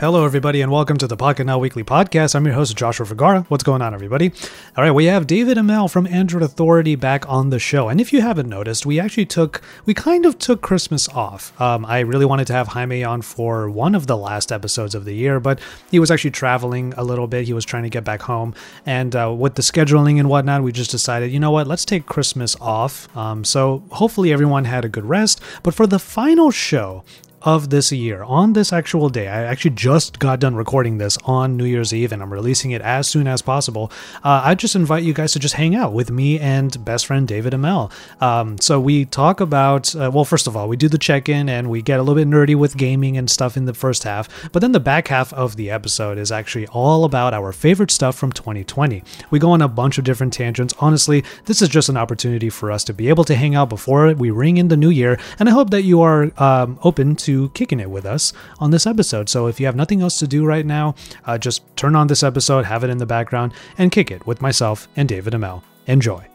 Hello, everybody, and welcome to the Pocketnow Weekly Podcast. I'm your host, Joshua Vergara. What's going on, everybody? All right, we have David Imel from Android Authority back on the show. And if you haven't noticed, we actually took, we kind of took Christmas off. Um, I really wanted to have Jaime on for one of the last episodes of the year, but he was actually traveling a little bit. He was trying to get back home. And uh, with the scheduling and whatnot, we just decided, you know what, let's take Christmas off. Um, so hopefully everyone had a good rest. But for the final show, of this year on this actual day. I actually just got done recording this on New Year's Eve and I'm releasing it as soon as possible. Uh, I just invite you guys to just hang out with me and best friend David Imel. Um, so we talk about, uh, well, first of all, we do the check in and we get a little bit nerdy with gaming and stuff in the first half. But then the back half of the episode is actually all about our favorite stuff from 2020. We go on a bunch of different tangents. Honestly, this is just an opportunity for us to be able to hang out before we ring in the new year. And I hope that you are um, open to to kicking it with us on this episode. So if you have nothing else to do right now, uh, just turn on this episode, have it in the background, and kick it with myself and David Imel. Enjoy.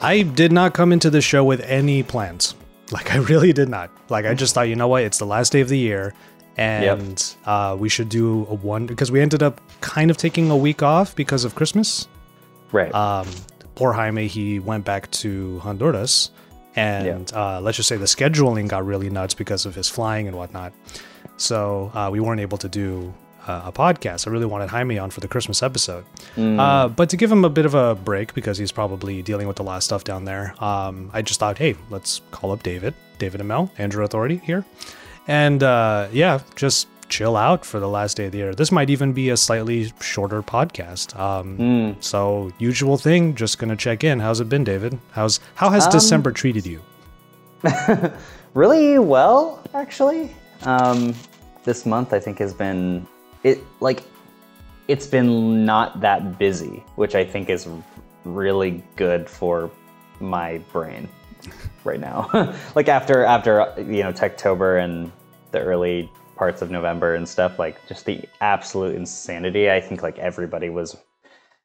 I did not come into this show with any plans. Like, I really did not. Like, I just thought, you know what? It's the last day of the year and yep. uh, we should do a one because we ended up kind of taking a week off because of Christmas. Right. Um, poor Jaime, he went back to Honduras and yeah. uh, let's just say the scheduling got really nuts because of his flying and whatnot. So uh, we weren't able to do uh, a podcast. I really wanted Jaime on for the Christmas episode, mm. Uh, but to give him a bit of a break because he's probably dealing with a lot of stuff down there. Um, I just thought, hey, let's call up David, David Imel, Android Authority here, and uh, yeah, just chill out for the last day of the year. This might even be a slightly shorter podcast. Um, mm. So usual thing, just gonna check in. How's it been, David? How's how has um, December treated you? really well, actually. Um, this month I think has been it like it's been not that busy, which I think is really good for my brain right now. like after after you know Techtober and the early parts of November and stuff, like just the absolute insanity. I think like everybody was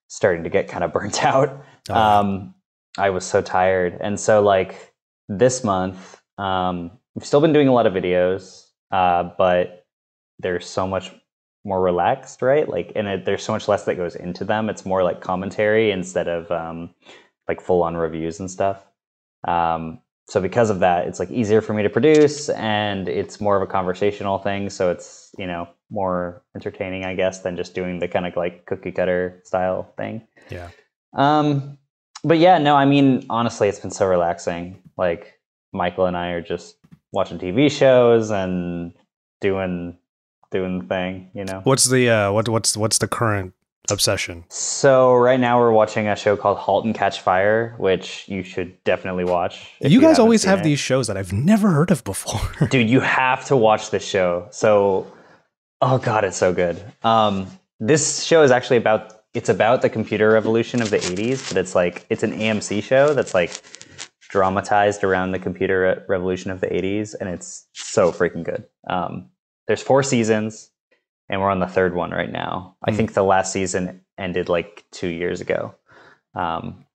starting to get kind of burnt out. Oh. Um, I was so tired. And so like this month, um, we've still been doing a lot of videos, uh, but there's so much more relaxed, right? Like, and it, there's so much less that goes into them. It's more like commentary instead of um, like full on reviews and stuff. Um, so because of that it's like easier for me to produce and it's more of a conversational thing. So it's you know more entertaining i guess than just doing the kind of like cookie cutter style thing. Yeah. Um but yeah no i mean honestly it's been so relaxing. Like michael and i are just watching tv shows and doing doing the thing you know? What's the uh what what's what's the current obsession? So right now we're watching a show called *Halt and Catch Fire*, which you should definitely watch. You, you guys always have it. these shows that I've never heard of before. Dude, you have to watch this show. So, oh god, it's so good. Um, this show is actually about it's about the computer revolution of the '80s, but it's like it's an AMC show that's like dramatized around the computer revolution of the '80s, and it's so freaking good. Um, there's four seasons and we're on the third one right now. Mm. I hmm. think the last season ended like two years ago. Um,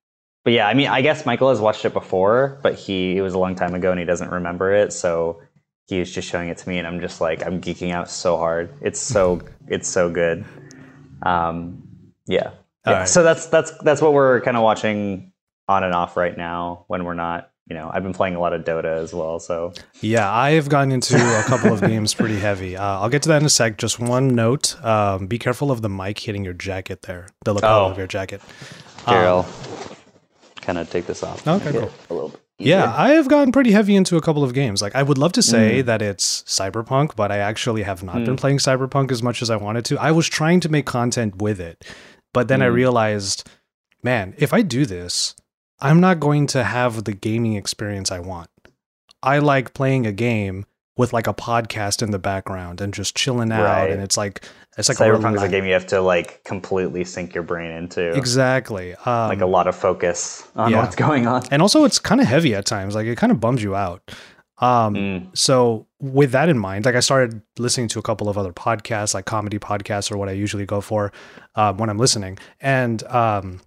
but yeah, I mean, I guess Michael has watched it before, but he it was a long time ago and he doesn't remember it. So he was just showing it to me, and I'm just like, I'm geeking out so hard. It's so it's so good. Um, yeah. yeah. Right. So that's that's that's what we're kind of watching on and off right now when we're not you know, I've been playing a lot of Dota as well. So yeah, I have gotten into a couple of games pretty heavy. Uh, I'll get to that in a sec. Just one note: um, be careful of the mic hitting your jacket there, the lapel oh. of your jacket. Here, um, kind of take this off. Okay, cool. A little bit. Yeah, I have gotten pretty heavy into a couple of games. Like I would love to say mm. that it's Cyberpunk, but I actually have not mm. been playing Cyberpunk as much as I wanted to. I was trying to make content with it, but then mm. I realized, man, if I do this, I'm not going to have the gaming experience I want. I like playing a game with like a podcast in the background and just chilling out right. and it's like it's like Cyberpunk is a game you have to like completely sink your brain into. Exactly. Um, like a lot of focus on yeah. what's going on. And also it's kind of heavy at times. Like it kind of bums you out. Um, mm. so with that in mind, like I started listening to a couple of other podcasts, like comedy podcasts or what I usually go for um, when I'm listening. And um,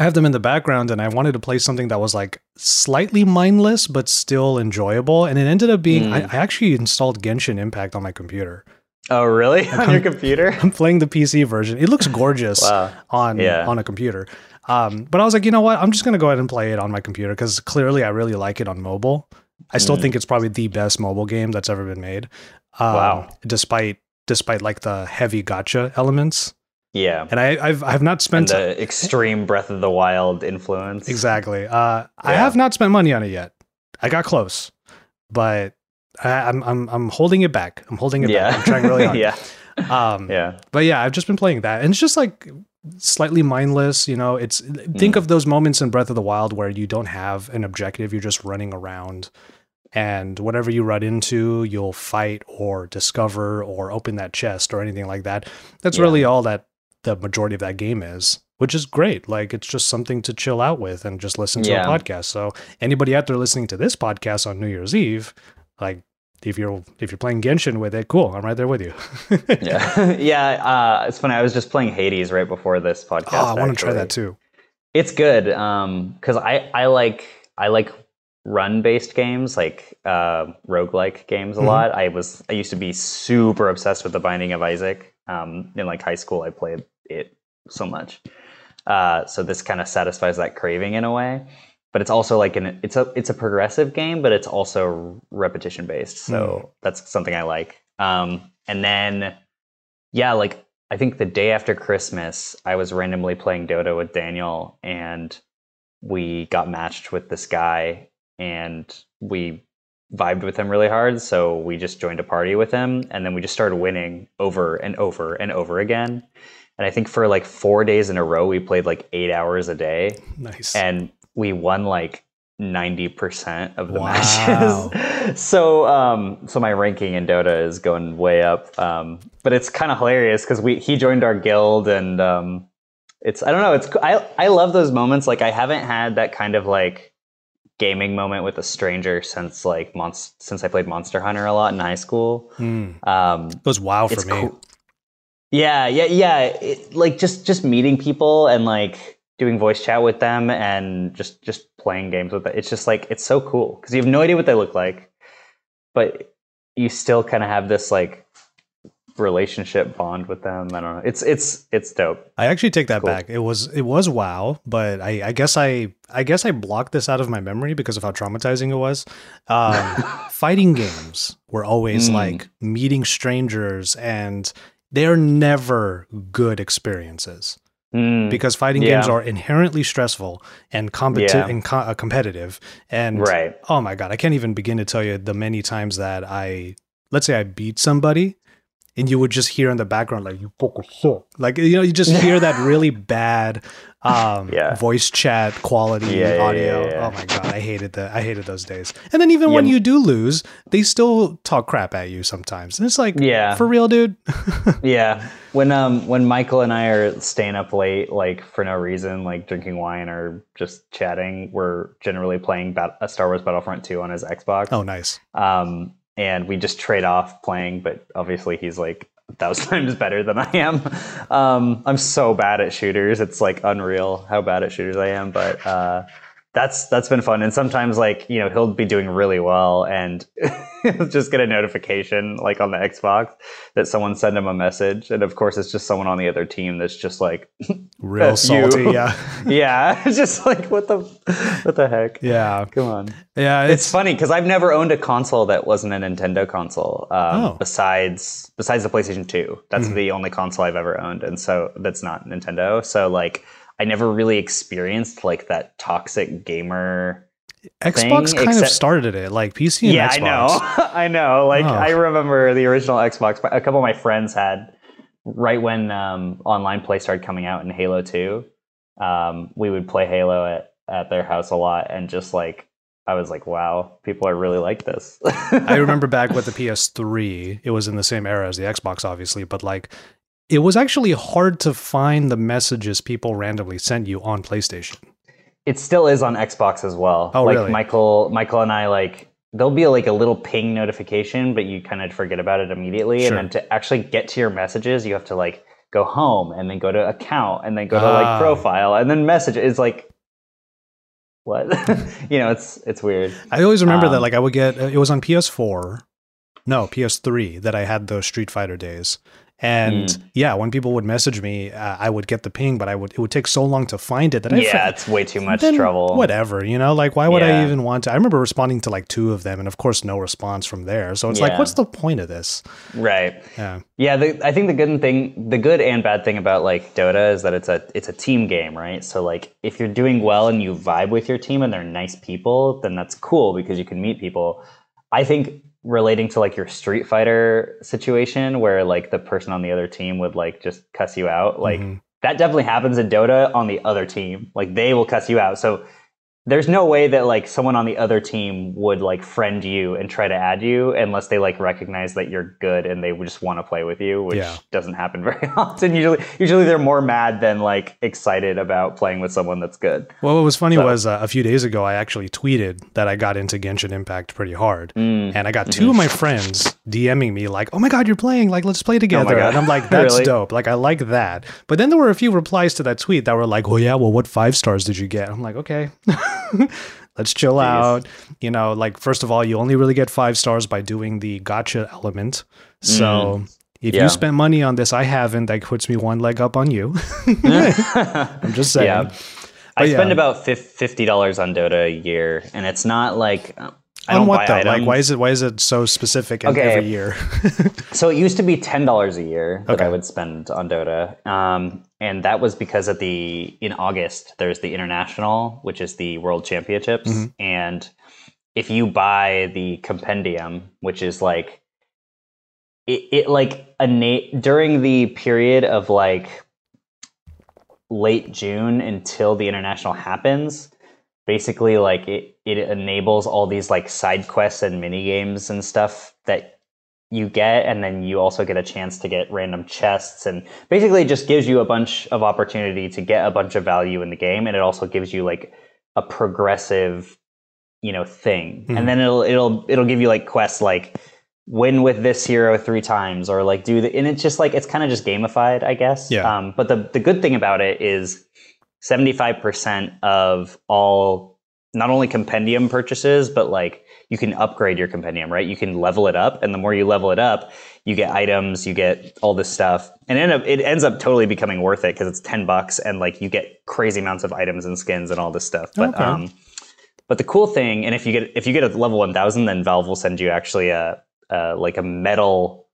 I have them in the background and I wanted to play something that was like slightly mindless but still enjoyable. And it ended up being mm. I, I, actually installed Genshin Impact on my computer. Oh, really? on your computer? I'm playing the PC version. It looks gorgeous Wow. on Yeah. on a computer. Um, but I was like, you know what? I'm just gonna go ahead and play it on my computer because clearly I really like it on mobile. I still Mm. think it's probably the best mobile game that's ever been made. Um, Wow. Despite despite like the heavy gacha elements, Yeah. and I, I've I've not spent the extreme Breath of the Wild influence. exactly. Uh, I have not spent money on it yet. I got close, but I, I'm I'm I'm holding it back. I'm holding it Yeah. back. I'm trying really hard. yeah. Um, Yeah. but yeah, I've just been playing that, and it's just like slightly mindless. You know, it's think of those moments in Breath of the Wild where you don't have an objective; you're just running around, and whatever you run into, you'll fight or discover or open that chest or anything like that. That's Yeah. really all that the majority of that game is. Which is great. Like it's just something to chill out with and just listen to Yeah. a podcast. So anybody out there listening to this podcast on New Year's Eve, like if you're if you're playing Genshin with it, cool. I'm right there with you. Yeah. yeah. Uh, it's funny. I was just playing Hades right before this podcast. Oh, I want to try that too. It's good because I I like I like run based games like uh, roguelike games a Mhm. lot. I was I used to be super obsessed with the Binding of Isaac. Um, in like high school, I played it so much. Uh, so this kind of satisfies that craving in a way. But it's also like an it's a it's a progressive game, but it's also repetition based. So that's something I like. Um, and then yeah, like I think the day after Christmas, I was randomly playing Dota with Daniel, and we got matched with this guy, and we vibed with him really hard. So we just joined a party with him, and then we just started winning over and over and over again. And I think for like four days in a row, we played like eight hours a day, Nice. and we won like 90% of the Wow. matches. so um so my ranking in Dota is going way up. Um but it's kind of hilarious cuz we he joined our guild and um it's I don't know, it's I I love those moments like I haven't had that kind of like gaming moment with a stranger since like months since I played Monster Hunter a lot in high school. Hmm. Um It was wow for me. cool. Yeah, yeah, yeah. It, like just just meeting people and like doing voice chat with them and just just playing games with them. It's just like it's so cool because you have no idea what they look like, but you still kind of have this like relationship bond with them. I don't know. It's it's it's dope. I actually take that Cool. back. It was it was wow, but I, I guess I I guess I blocked this out of my memory because of how traumatizing it was. Um, fighting games were always Mm. like meeting strangers, and they're never good experiences Mm, because fighting games are inherently stressful and competi- Yeah. and co- uh, competitive. And right. oh my god, I can't even begin to tell you the many times that I let's say I beat somebody and you would just hear in the background like you suck. Like you know, you just hear that really bad um Yeah. voice chat quality Yeah, audio. yeah. Oh my god, I hated that. I hated those days. And then even when you do lose, they still talk crap at you sometimes. And it's like Yeah. for real, dude. Yeah. When um when Michael and I are staying up late, like for no reason, like drinking wine or just chatting, we're generally playing Bat- a Star Wars Battlefront 2 on his Xbox. oh nice. Um, and we just trade off playing, but obviously he's like a thousand times better than I am. Um, I'm so bad at shooters; it's like unreal how bad at shooters I am. But uh, that's that's been fun. And sometimes, like you know, he'll be doing really well, and just get a notification like on the Xbox that someone sent him a message, and of course, it's just someone on the other team that's just like, Real you. salty, yeah. yeah, just like what the what the heck. Yeah. Come on. Yeah, It's it's, funny because I've never owned a console that wasn't a Nintendo console. Um, Oh. Besides, besides the PlayStation Two, that's Mhm. the only console I've ever owned, and so that's not Nintendo. So like, I never really experienced like that toxic gamer. Xbox thing, kind of started it, like PC and yeah, Xbox. Yeah, I know, I know. Like, Oh. I remember the original Xbox. A couple of my friends had right when um, online play started coming out in Halo Two. Um, we would play Halo at at their house a lot, and just like I was like, wow, people are really like this. I remember back with the PS3, it was in the same era as the Xbox, obviously, but like it was actually hard to find the messages people randomly sent you on PlayStation. It still is on Xbox as well. Oh, like really? Michael, Michael and I like there'll be like a little ping notification, but you kind of forget about it immediately. Sure. And then to actually get to your messages, you have to like go home and then go to account and then go to Ah. like profile and then message. It's like what? you know, it's it's weird. I always remember that Um, like I would get it was on PS4 No, PS3 that I had those Street Fighter days. And Mm. yeah, when people would message me, uh, I would get the ping, but I would it would take so long to find it that I Yeah, it's way too much trouble. Whatever, you know, like why would I even want to? I remember responding to like two of them, and of course, no response from there. So it's like, what's the point of this? Right. Yeah, Yeah, the, I think the good thing, the good and bad thing about like Dota is that it's a it's a team game, right? So like if you're doing well and you vibe with your team and they're nice people, then that's cool because you can meet people. I think relating to like your Street Fighter situation where like the person on the other team would like just cuss you out, like Mhm. that definitely happens in Dota on the other team. Like they will cuss you out. So there's no way that like someone on the other team would like friend you and try to add you unless they like recognize that you're good and they just want to play with you, which Yeah. doesn't happen very often. Usually, usually they're more mad than like excited about playing with someone that's good. Well, what was funny So- was uh, a few days ago, I actually tweeted that I got into Genshin Impact pretty hard. Mm. And I got two of my friends DMing me, like, oh my God, you're playing. Like, let's play together. God. And I'm like, that's Really? dope. Like, I like that. But then there were a few replies to that tweet that were like, oh, yeah, well, what five stars did you get? I'm like, okay. Let's chill out. You know, like, first of all, you only really get five stars by doing the gacha element. So if Mm. Yeah. you spent money on this, I haven't. That puts me one leg up on you. I'm just saying. Yeah. I But spend about fifty dollars on Dota a year, and it's not like I on don't what buy though? items. Like, why is it why is it so specific Okay. every year? So it used to be ten dollars a year that Okay. I would spend on Dota, um, and that was because at the in August there's the international, which is the World Championships, Mm-hmm. and if you buy the compendium, which is like it, it like a na- during the period of like late June until the international happens, basically like it, it enables all these like side quests and mini games and stuff that you get and then you also get a chance to get random chests and basically it just gives you a bunch of opportunity to get a bunch of value in the game and it also gives you like a progressive you know thing Mhm. and then it'll it'll it'll give you like quests like win with this hero three times or like do the and it's just like it's kind of just gamified i guess Yeah. um but the the good thing about it is 75% of all not only compendium purchases but like you can upgrade your compendium right you can level it up and the more you level it up you get items you get all this stuff and it, end up, it ends up totally becoming worth it because it's 10 bucks and like you get crazy amounts of items and skins and all this stuff but Okay. um but the cool thing and if you get if you get a level 1000 then valve will send you actually a, a like a medal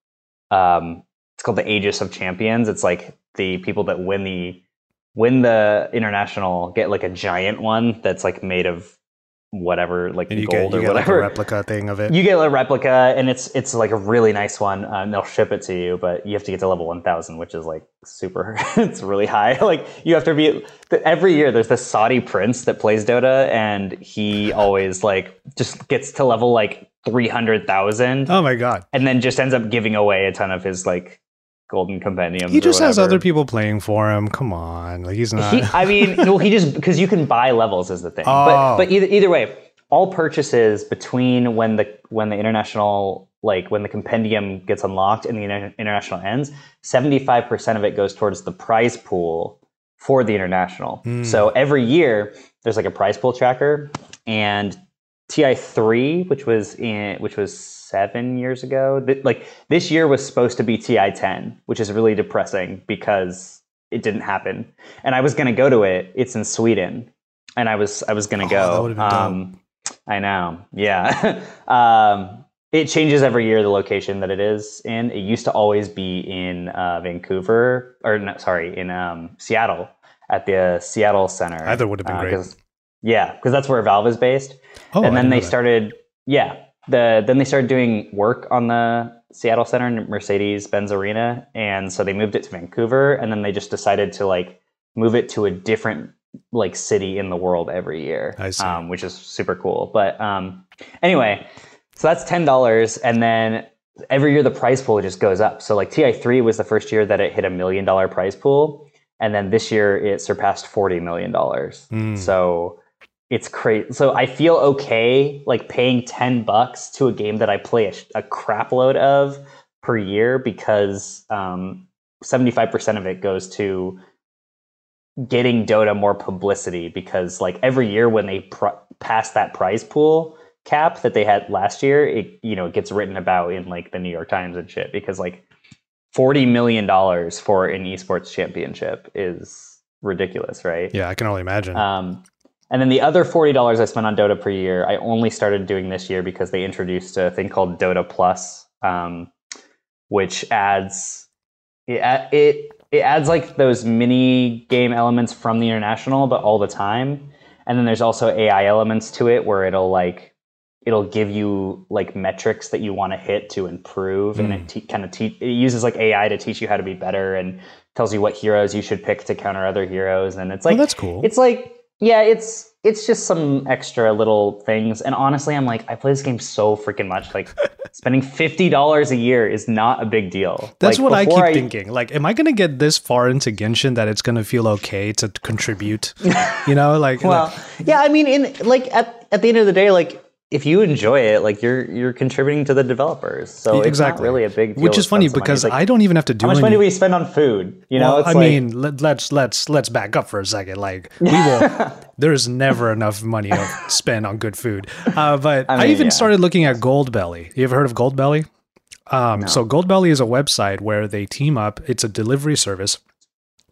um it's called the aegis of champions it's like the people that win the win the international get like a giant one that's like made of whatever like get gold you or get like whatever replica thing of it. you get a replica and it's it's like a really nice one uh, and they'll ship it to you but you have to get to level 1000 which is like super it's really high like you have to be every year there's this saudi prince that plays dota and he always like just gets to level like 300000 oh my god. and then just ends up giving away a ton of his like golden compendium. He just has other people playing for him. Come on. Like he's not He, I mean, well, he just because you can buy levels is the thing. Oh. But but either either way, all purchases between when the when the international like when the compendium gets unlocked and the inter- international ends, seventy five percent of it goes towards the prize pool for the international. Hmm. So every year there's like a prize pool tracker, and TI three, which was in which was seven years ago. Th- like this year was supposed to be TI ten, which is really depressing because it didn't happen. And I was going to go to it. It's in Sweden, and I was I was going Oh, to that go. Um, I know, yeah. um, it changes every year the location that it is in. It used to always be in uh, Vancouver, or no, sorry, in um, Seattle at the Seattle Center. Either would have been Uh, great. yeah, because that's where Valve is based Oh, and then they that. started yeah the then they started doing work on the seattle center in mercedes benz arena and so they moved it to vancouver and then they just decided to like move it to a different like city in the world every year. Um, which is super cool but um anyway so that's ten dollars and then every year the prize pool just goes up so like ti3 was the first year that it hit a million dollar prize pool and then this year it surpassed 40 million dollars Mm. so it's crazy. So I feel okay like paying 10 bucks to a game that I play a, a crap load of per year because um, 75% of it goes to getting Dota more publicity because like every year when they pr- pass that prize pool, cap that they had last year, it you know it gets written about in like the New York Times and shit because like forty million dollars for an esports championship is ridiculous, right? Yeah, I can only imagine. Um, and then the other forty dollars I spent on Dota per year, I only started doing this year because they introduced a thing called Dota Plus, um, which adds it, it it adds like those mini game elements from the international, but all the time. And then there's also AI elements to it where it'll like it'll give you like metrics that you want to hit to improve, and it te- kind of te- it uses like AI to teach you how to be better and tells you what heroes you should pick to counter other heroes. And it's like oh, that's cool. it's like yeah, it's it's just some extra little things. And honestly, I'm like, I play this game so freaking much. Like, spending fifty dollars a year is not a big deal. That's Like, what I keep before thinking. Like, am I going to get this far into Genshin that it's going to feel okay to contribute? you know, like, Well, yeah, I mean, in like at at the end of the day, like if you enjoy it, like you're you're contributing to the developers. So it's exactly. not really a big deal. Which is funny spend some money. because like, I don't even have to do how much any. money do we spend on food? You know, Well, I like, mean, let, let's let's let's back up for a second. Like we will, there's never enough money to spend on good food. Uh, but I, mean, even yeah. started looking at Goldbelly. You ever heard of Goldbelly? Um, So Goldbelly is a website where they team up. It's a delivery service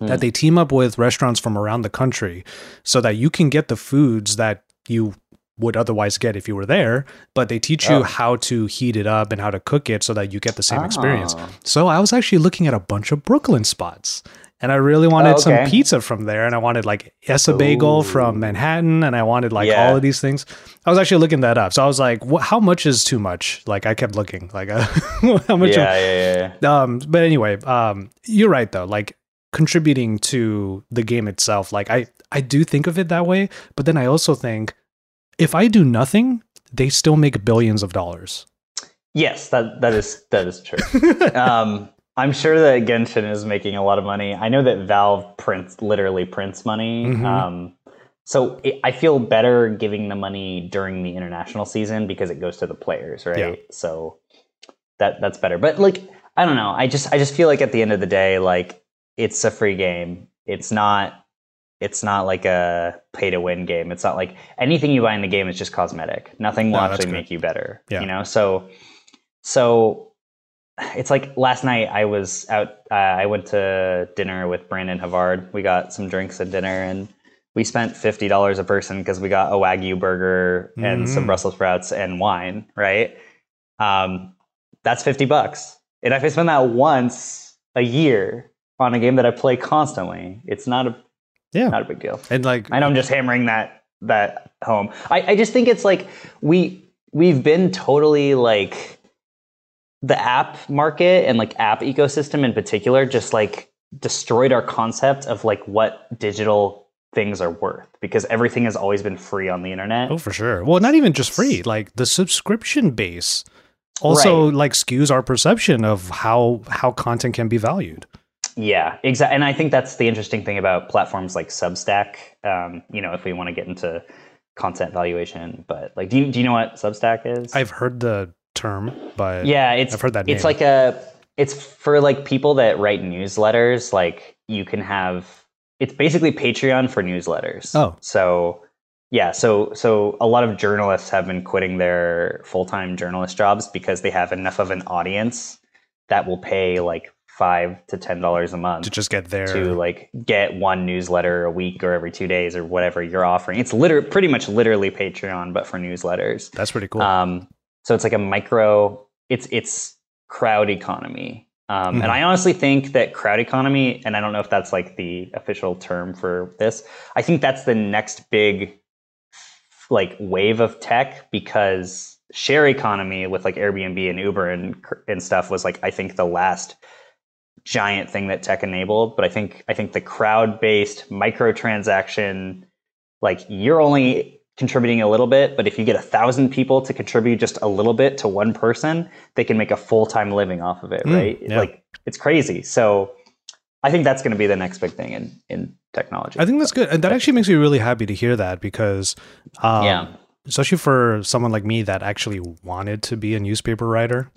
Hmm. that they team up with restaurants from around the country, so that you can get the foods that you would otherwise get if you were there. But they teach you Oh. how to heat it up and how to cook it so that you get the same experience. Oh. So I was actually looking at a bunch of Brooklyn spots. And I really wanted Oh, some pizza from there, and I wanted like Ess-a-Bagel from Manhattan, and I wanted like Yeah. all of these things. I was actually looking that up, so I was like, "How much is too much?" Like I kept looking, like uh, how much? yeah, yeah, yeah. Um, but anyway, um, you're right though. Like contributing to the game itself, like I I do think of it that way, but then I also think if I do nothing, they still make billions of dollars. Yes, that that is that is true. um, I'm sure that Genshin is making a lot of money. I know that Valve prints literally prints money. Mhm. Um, so it, I feel better giving the money during the international season because it goes to the players, right? Yeah. So that that's better. But like I don't know. I just I just feel like at the end of the day, like it's a free game. It's not it's not like a pay to win game. It's not like anything you buy in the game is just cosmetic. Nothing will No, actually make you better. Yeah. You know, so so it's like last night I was out. Uh, I went to dinner with Brandon Havard. We got some drinks and dinner, and we spent fifty dollars a person because we got a wagyu burger and some Mhm. Brussels sprouts and wine. Right? Um, that's fifty bucks. And if I spend that once a year on a game that I play constantly, it's not a Yeah, not a big deal. and like I know I'm just hammering that that home. I, I just think it's like we we've been totally like the app market and like app ecosystem in particular just like destroyed our concept of like what digital things are worth because everything has always been free on the internet. Oh, for sure. Well, not even just free. Like the subscription base also Right. like skews our perception of how how content can be valued. Yeah, exactly. And I think that's the interesting thing about platforms like Substack. Um, you know, if we want to get into content valuation, but like, do you do you know what Substack is? I've heard the term, but yeah it's I've heard that it's name. like a it's for like people that write newsletters like you can have it's basically patreon for newsletters Oh. so yeah so so a lot of journalists have been quitting their full-time journalist jobs because they have enough of an audience that will pay like five to ten dollars a month to just get there. to like get one newsletter a week or every two days or whatever you're offering it's literally pretty much literally patreon but for newsletters That's pretty cool. um, so it's like a micro. It's it's crowd economy. Um, Mhm. And I honestly think that crowd economy, and I don't know if that's like the official term for this. I think that's the next big like wave of tech because share economy with like Airbnb and Uber and and stuff was like I think the last giant thing that tech enabled. But I think I think the crowd based microtransaction, like you're only contributing a little bit, but if you get a thousand people to contribute just a little bit to one person, they can make a full time living off of it, Mm, right? yeah. Like it's crazy. So I think that's going to be the next big thing in in technology. I think that's good, and that actually makes me really happy to hear that because, um, yeah, especially for someone like me that actually wanted to be a newspaper writer,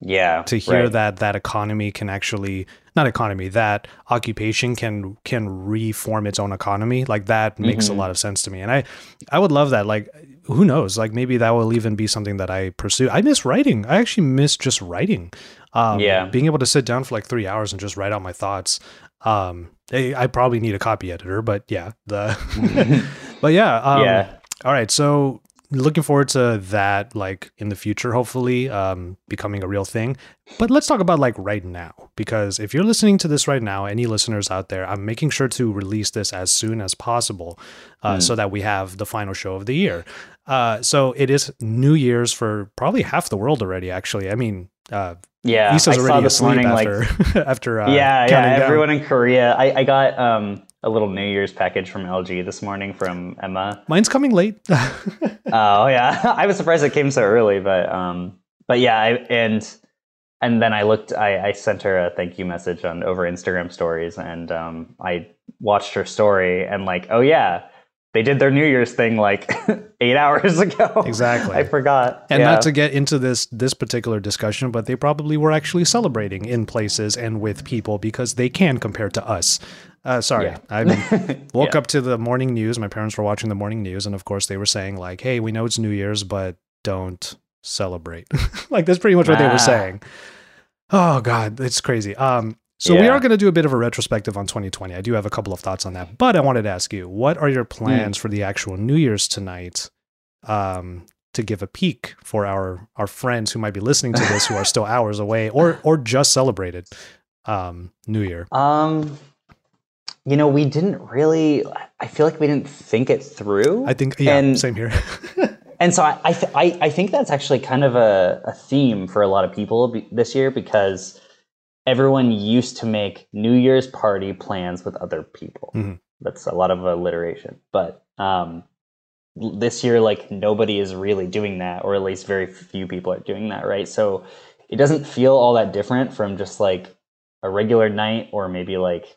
yeah. to hear right. that that economy can actually not economy that occupation can can reform its own economy like that makes a Mhm. lot of sense to me and i i would love that like who knows? Like maybe that will even be something that I pursue. I miss writing. I actually miss just writing. Um, Yeah. being able to sit down for like three hours and just write out my thoughts. Um, I, I probably need a copy editor, but yeah, the but yeah, um, yeah. All right, so looking forward to that, like in the future, hopefully, um, becoming a real thing. But let's talk about like right now, because if you're listening to this right now, any listeners out there, I'm making sure to release this as soon as possible, uh, so that we have the final show of the year. Uh, so it is New Year's for probably half the world already. Actually, I mean, uh, Yeah. Issa's I saw already this asleep morning, like, after after uh, yeah, yeah. down. Everyone in Korea. I, I got um, a little New Year's package from LG this morning from Emma. Mine's coming late. Oh yeah, I was surprised it came so early, but um, but yeah, I, and and then I looked. I, I sent her a thank you message on over Instagram stories, and um, I watched her story, and like, oh yeah, they did their New Year's thing like eight hours ago. Exactly. I forgot. And yeah. not to get into this this particular discussion, but they probably were actually celebrating in places and with people because they can compare to us. Uh, sorry, Yeah. I woke Yeah. up to the morning news. My parents were watching the morning news, and of course, they were saying like, "Hey, we know it's New Year's, but don't celebrate." like that's pretty much what they were Ah. saying. Oh God, it's crazy. Um, so we are going to do a bit of a retrospective on 2020. I do have a couple of thoughts on that, but I wanted to ask you, what are your Hmm. plans for the actual New Year's tonight? Um, to give a peek for our our friends who might be listening to this who are still hours away or or just celebrated um New Year. Um, you know, we didn't really. I feel like we didn't think it through. I think yeah, And- same here. And so I, I, th- I, I think that's actually kind of a, a theme for a lot of people be- this year because everyone used to make New Year's party plans with other people. Mhm. That's a lot of alliteration. But um, this year, like nobody is really doing that, or at least very few people are doing that, right? So it doesn't feel all that different from just like a regular night or maybe like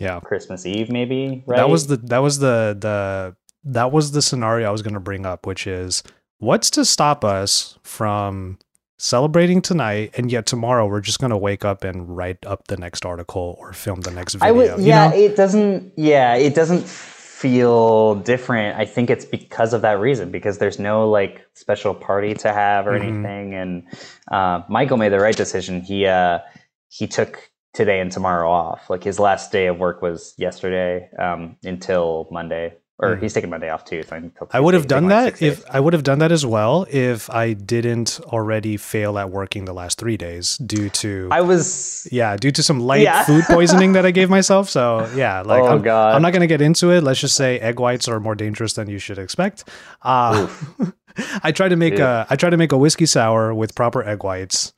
yeah. Christmas Eve, maybe, right? That was the that was the the that was the scenario I was going to bring up, which is what's to stop us from celebrating tonight and yet tomorrow we're just going to wake up and write up the next article or film the next video. I would, you yeah, know? it doesn't, yeah, it doesn't feel different. I think it's because of that reason, because there's no like special party to have or Mhm. anything. And uh, Michael made the right decision. He uh, he took today and tomorrow off. Like his last day of work was yesterday um, until Monday, or Mhm. he's taking Monday off too. So I would have done like, that if. I would have done that as well if I didn't already fail at working the last three days due to I was. yeah due to some light Yeah. food poisoning that I gave myself. So yeah, like Oh, I'm, God. I'm not gonna get into it. Let's just say egg whites are more dangerous than you should expect. Uh, I tried to make Oof. a I tried to make a whiskey sour with proper egg whites.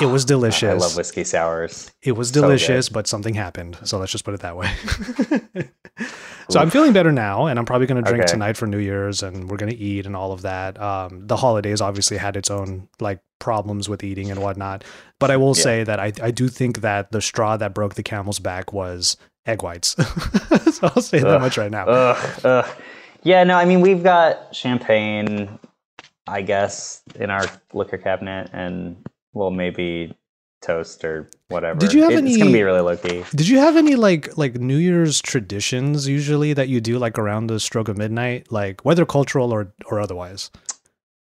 It was delicious. I love whiskey sours. It was So delicious, but something happened. So let's just put it that way. so I'm feeling better now, and I'm probably going to drink Okay. tonight for New Year's, and we're going to eat and all of that. Um, the holidays obviously had its own like problems with eating and whatnot, but I will Yeah. say that I I do think that the straw that broke the camel's back was egg whites. so I'll say that much right now. Ugh, ugh. Yeah, no, I mean we've got champagne, I guess, in our liquor cabinet, and well, maybe toast or whatever. Did you have It- any- It's gonna be really low key. Did you have any like like New Year's traditions usually that you do like around the stroke of midnight, like whether cultural or or otherwise?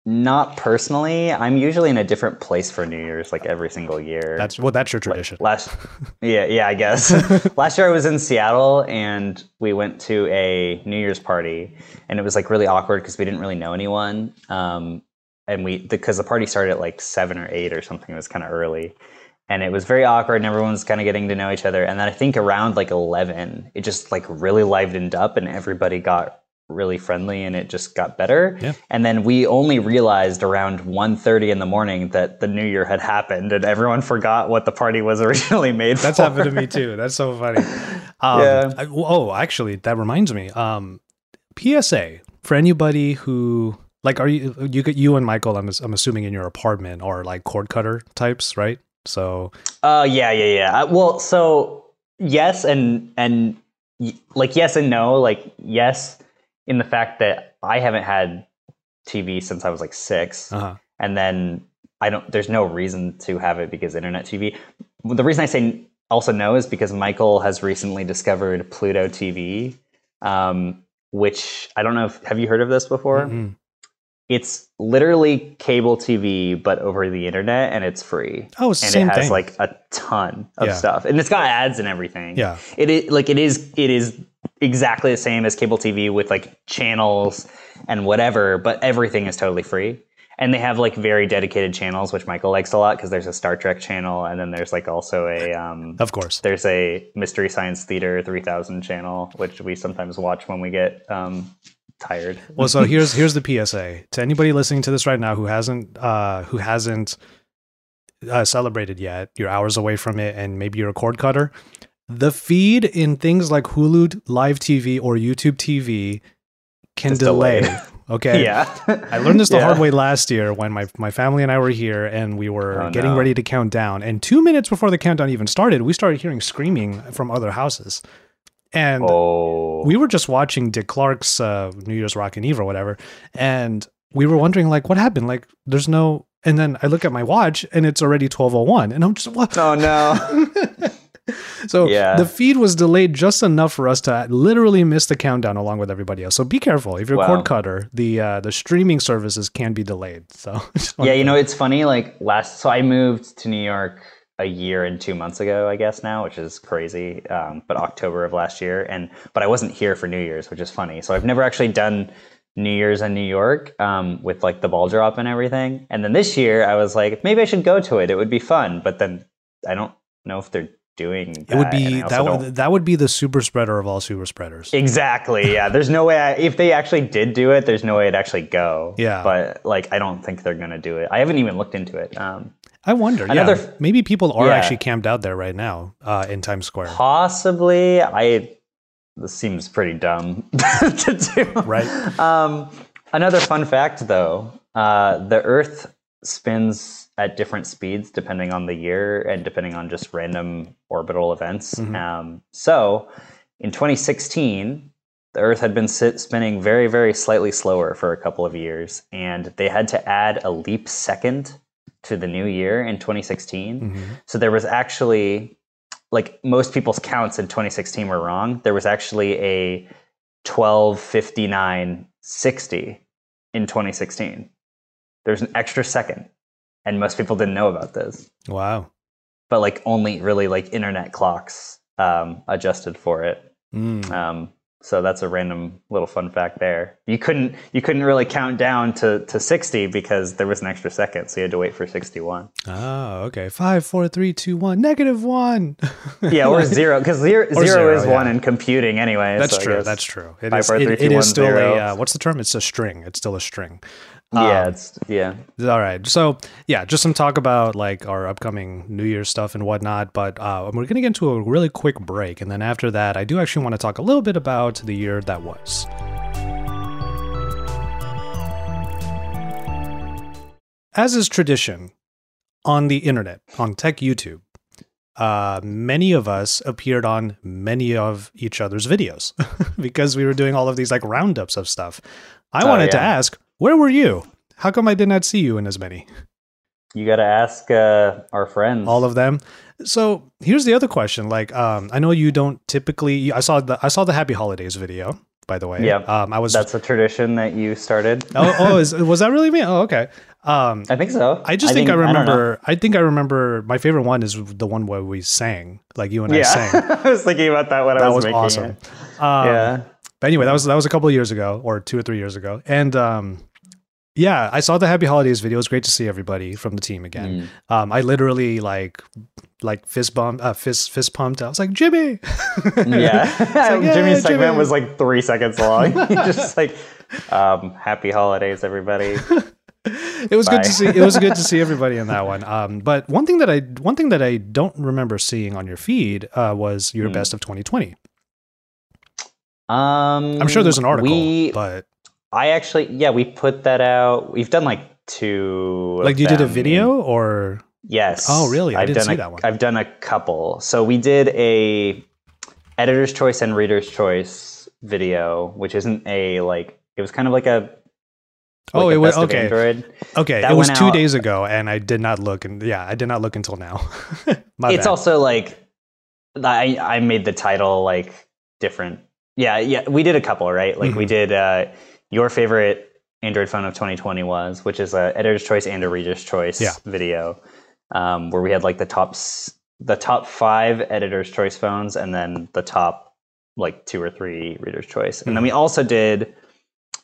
Not personally. I'm usually in a different place for New Year's, like every single year. That's well, that's your Like, tradition. last, yeah, yeah, I guess. last year I was in Seattle and we went to a New Year's party, and it was like really awkward because we didn't really know anyone. Um, and we because the party started at like seven or eight or something. It was kind of early, and it was very awkward. And everyone was kind of getting to know each other. And then I think around like eleven, it just like really livened up, and everybody got really friendly and it just got better Yeah. and then we only realized around 1.30 in the morning that the new year had happened and everyone forgot what the party was originally made That's for. happened to me too. That's so funny. Um, Yeah. I- oh, actually, that reminds me. Um, PSA for anybody who like, are you you you and Michael? I'm I'm assuming in your apartment are like cord cutter types, right? So Oh yeah, yeah, yeah. Uh, well, so yes, and and like yes and no. Like yes, in the fact that I haven't had TV since I was like six, uh and then I don't. There's no reason to have it because internet TV. The reason I say also no is because Michael has recently discovered Pluto TV, um, which I don't know if have you heard of this before? mm it's literally cable TV, but over the internet, and it's free. Oh, it's and it has thing. like a ton of Yeah. stuff, and it's got ads and everything. Yeah. it is like it is it is exactly the same as cable TV with like channels and whatever, but everything is totally free. And they have like very dedicated channels, which Michael likes a lot because there's a Star Trek channel, and then there's like also a um, Of course. there's a Mystery Science Theater 3000 channel, which we sometimes watch when we get um, tired. Well, so here's here's the PSA to anybody listening to this right now who hasn't uh, who hasn't uh, celebrated yet. You're hours away from it, and maybe you're a cord cutter. The feed in things like Hulu Live TV or YouTube TV can delay. Okay. Yeah. I learned this the Yeah. hard way last year when my, my family and I were here and we were Oh, getting no. ready to count down. And two minutes before the countdown even started, we started hearing screaming from other houses. And Oh. we were just watching Dick Clark's uh, New Year's Rockin' Eve or whatever, and we were wondering like what happened. Like, there's no. And then I look at my watch and it's already twelve oh one, and I'm just what? oh no. So Yeah. the feed was delayed just enough for us to literally miss the countdown along with everybody else. So be careful if you're a Wow. cord cutter. The uh, the streaming services can be delayed. So yeah, you know, it's funny. Like last, so I moved to New York a year and two months ago, I guess now, which is crazy. Um, but October of last year, and but I wasn't here for New Year's, which is funny. So I've never actually done New Year's in New York um, with like the ball drop and everything. And then this year, I was like, maybe I should go to it. It would be fun. But then I don't know if they're doing. it would be that would, that would be the super spreader of all super spreaders. Exactly. Yeah. There's no way. I, if they actually did do it, there's no way it'd actually go. Yeah. But like, I don't think they're gonna do it. I haven't even looked into it. Um, I wonder. Another yeah, maybe people are Yeah. actually camped out there right now uh, in Times Square. possibly. I. This seems pretty dumb to do. Right. Um, another fun fact, though, uh, the Earth spins at different speeds depending on the year and depending on just random orbital events. Mhm. Um, so, in 2016, the Earth had been sit- spinning very, very slightly slower for a couple of years, and they had to add a leap second to the new year in 2016. Mhm. So there was actually, like most people's counts in 2016 were wrong. There was actually a 125960 in 2016. There's an extra second, and most people didn't know about this. Wow. But like only really like internet clocks um, adjusted for it. Mm. Um, so that's a random little fun fact there. You couldn't you couldn't really count down to, to 60 because there was an extra second, so you had to wait for 61. Oh, okay. Five, four, three, two, one, negative one. Yeah, or zero because zero, zero zero, is one in computing anyway. That's so true. That's true. It Five, is. four, it- three, it two, is one, still zero. a. Uh, what's the term? It's a string. It's still a string. Yeah, Um, it's yeah. All right. So yeah, just some talk about like our upcoming New Year stuff and whatnot. But uh, we're gonna get into a really quick break, and then after that, I do actually want to talk a little bit about the year that was. As is tradition on the internet, on tech YouTube, uh, many of us appeared on many of each other's videos because we were doing all of these like roundups of stuff. I Oh, wanted to ask, where were you? How come I did not see you in as many? You got to ask uh, our friends. All of them. So here's the other question. Like, um, I know you don't typically. I saw the I saw the Happy Holidays video. By the way, Yeah, Um, I was. That's a tradition that you started. oh, oh is, was that really me? Oh, okay. Um, I think so. I just think, I don't know. remember. I, think I remember. My favorite one is the one where we sang, like you and I sang. I was thinking about that when I That was, was making awesome. it. Um, yeah, But anyway, that was that was a couple of years ago, or two or three years ago, and um, yeah, I saw the Happy Holidays video. It was great to see everybody from the team again. Mm. Um, I literally like like fist bumped, uh, fist fist pumped. I was like Jimmy. yeah. like, "Yeah, Jimmy's segment Jimmy." was like three seconds long. just like, um, happy holidays, everybody. it was good to see. It was good to see everybody in that one. Um, but one thing that I one thing that I don't remember seeing on your feed uh, was your Hmm. best of 2020. Um, I'm sure there's an article, We, but I actually, yeah, we put that out. We've done like two. like you did a video or Yes. Oh, really? I I've didn't done see a, that one. I've done a couple. So we did a editor's choice and reader's choice video, which isn't a like. It was kind of like a. Oh, like it was- okay. Android. okay, That it was two out- days ago, and I did not look. And yeah, I did not look until now. My it's bad. also like I I made the title like different. Yeah, yeah, we did a couple, right? Like we Mhm. did uh your favorite Android phone of 2020 was, which is a editor's choice and a reader's choice Yeah. video, um, where we had like the top the top five editor's choice phones, and then the top like two or three reader's choice, and then we also did.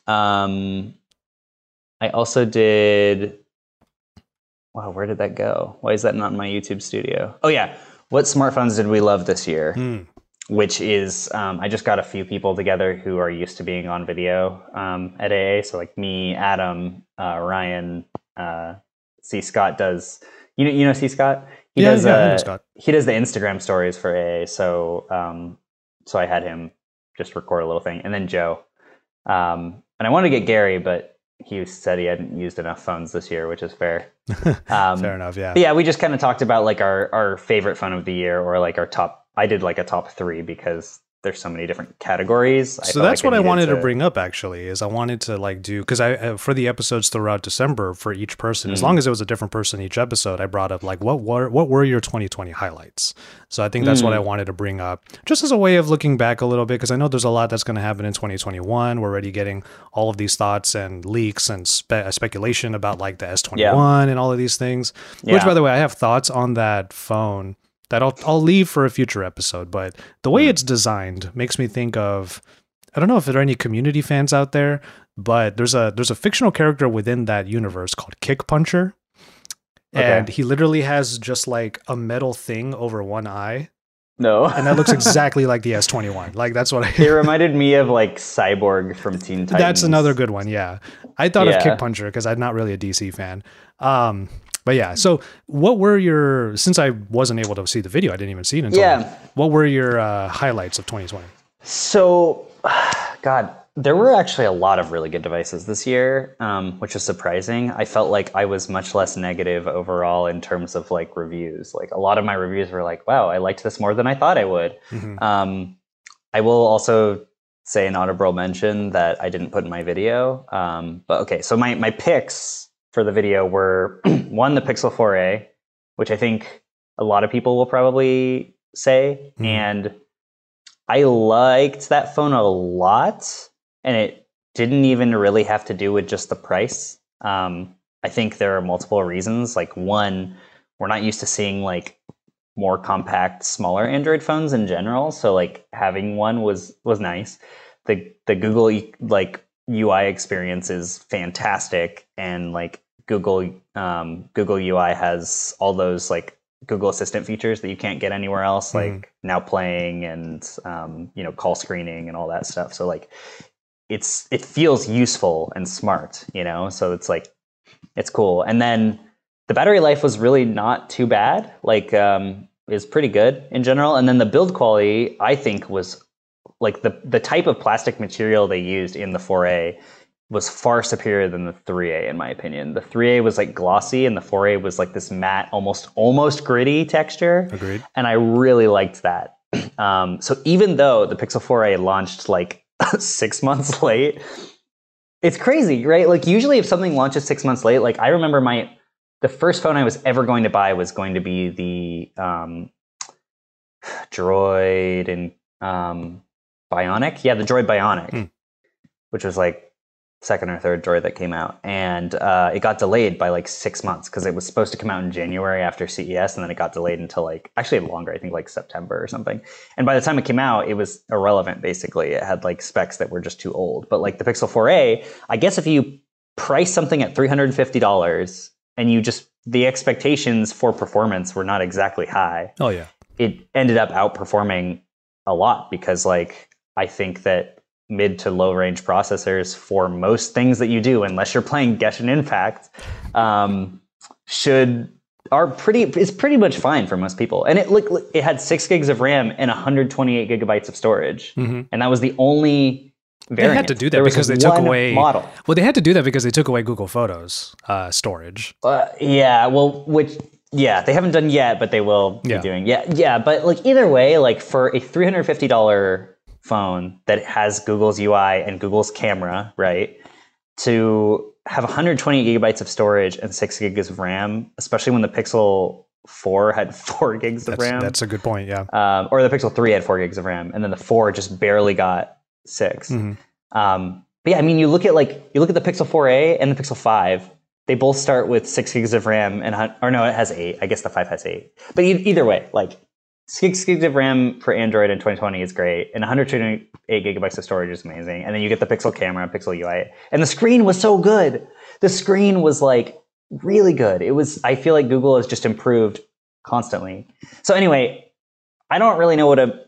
Um, I also did. Wow, where did that go? Why is that not in my YouTube studio? Oh yeah, what smartphones did we love this year? Mm. Which is um, I just got a few people together who are used to being on video um, at AA. So like me, Adam, uh, Ryan, uh, C. Scott does. You know, you know C. Scott. He Yeah, does. yeah, I know uh, Scott. He does the Instagram stories for AA. So um, so I had him just record a little thing, and then Joe. Um, and I wanted to get Gary, but he said he hadn't used enough phones this year, which is fair. Um, Fair enough. Yeah. yeah, we just kind of talked about like our our favorite phone of the year or like our top. I did like a top three because there's so many different categories. I so that's like what I needed wanted to, bring up actually is I wanted to like do because I uh, for the episodes throughout December for each person as Mm. long as it was a different person each episode I brought up like what were what were your 2020 highlights so I think that's what Mm. I wanted to bring up just as a way of looking back a little bit because I know there's a lot that's going to happen in 2021 we're already getting all of these thoughts and leaks and spe- uh, speculation about like the S21 and all of these things which by the way I have thoughts on that phone that I'll I'll leave for a future episode. But the way it's designed makes me think of I don't know if there are any community fans out there, but there's a there's a fictional character within that universe called Kickpuncher. Okay. And he literally has just like a metal thing over one eye. No, And that looks exactly like the S21. Like that's what it I reminded me of like Cyborg from Teen Titans. That's another good one, yeah. I thought of Kickpuncher because I'm not really a DC fan. Um but yeah, so what were your since I wasn't able to see the video, I didn't even see it until Yeah. what were your uh, highlights of 2020? So, God, there were actually a lot of really good devices this year, um, which is surprising. I felt like I was much less negative overall in terms of like reviews. Like a lot of my reviews were like, "Wow, I liked this more than I thought I would." Mhm. Um, I will also say an honorable mention that I didn't put in my video. Um, but okay, so my my picks for the video were one the Pixel 4a, which I think a lot of people will probably say, Mhm. and I liked that phone a lot, and it didn't even really have to do with just the price. Um, I think there are multiple reasons. Like one, we're not used to seeing like more compact, smaller Android phones in general. So like having one was was nice. The the Google like UI experience is fantastic, and like Google um, Google UI has all those like Google Assistant features that you can't get anywhere else, Mhm. like now playing and um, you know call screening and all that stuff. So like it's it feels useful and smart, you know. So it's like it's cool. And then the battery life was really not too bad. Like um, is pretty good in general. And then the build quality, I think, was like the the type of plastic material they used in the 4A was far superior than the 3A in my opinion. The 3A was like glossy and the 4A was like this matte, almost almost gritty texture Agreed. and I really liked that. Um, so even though the Pixel 4a launched like six months late, it's crazy, right? Like usually if something launches six months late, like I remember my the first phone I was ever going to buy was going to be the um, Droid and um, Bionic. Yeah, the Droid Bionic, Hmm. which was like second or third droid that came out and uh, it got delayed by like six months because it was supposed to come out in january after ces and then it got delayed until like actually longer i think like september or something and by the time it came out it was irrelevant basically it had like specs that were just too old but like the pixel 4a i guess if you price something at $350 and you just the expectations for performance were not exactly high Oh yeah. it ended up outperforming a lot because like I think that mid to low range processors for most things that you do, unless you're playing Genshin Impact, um, should are pretty is pretty much fine for most people. And it look it had six gigs of RAM and 128 gigabytes of storage, Mhm. and that was the only. They had to do that because they took away model. Well, they had to do that because they took away Google Photos uh, storage. Uh, yeah, well, which yeah, they haven't done yet, but they will Yeah. be doing. Yeah, yeah, but like either way, like for a three hundred fifty dollar phone that has Google's UI and Google's camera, right? To have 120 gigabytes of storage and six gigs of RAM, especially when the Pixel Four had four gigs of That's, RAM, that's a good point. Yeah. um, or the Pixel 3 had four gigs of RAM, and then the 4 just barely got 6 Mhm. Um, but yeah, I mean, you look at like you look at the Pixel 4a and the Pixel 5. They both start with six gigs of RAM, and or no, it has eight. I guess the five has eight. But either way, like six gigs of RAM for Android in 2020 is great, and 128 gigabytes of storage is amazing. And then you get the Pixel camera, Pixel UI, and the screen was so good. The screen was like really good. It was. I feel like Google has just improved constantly. So anyway, I don't really know what a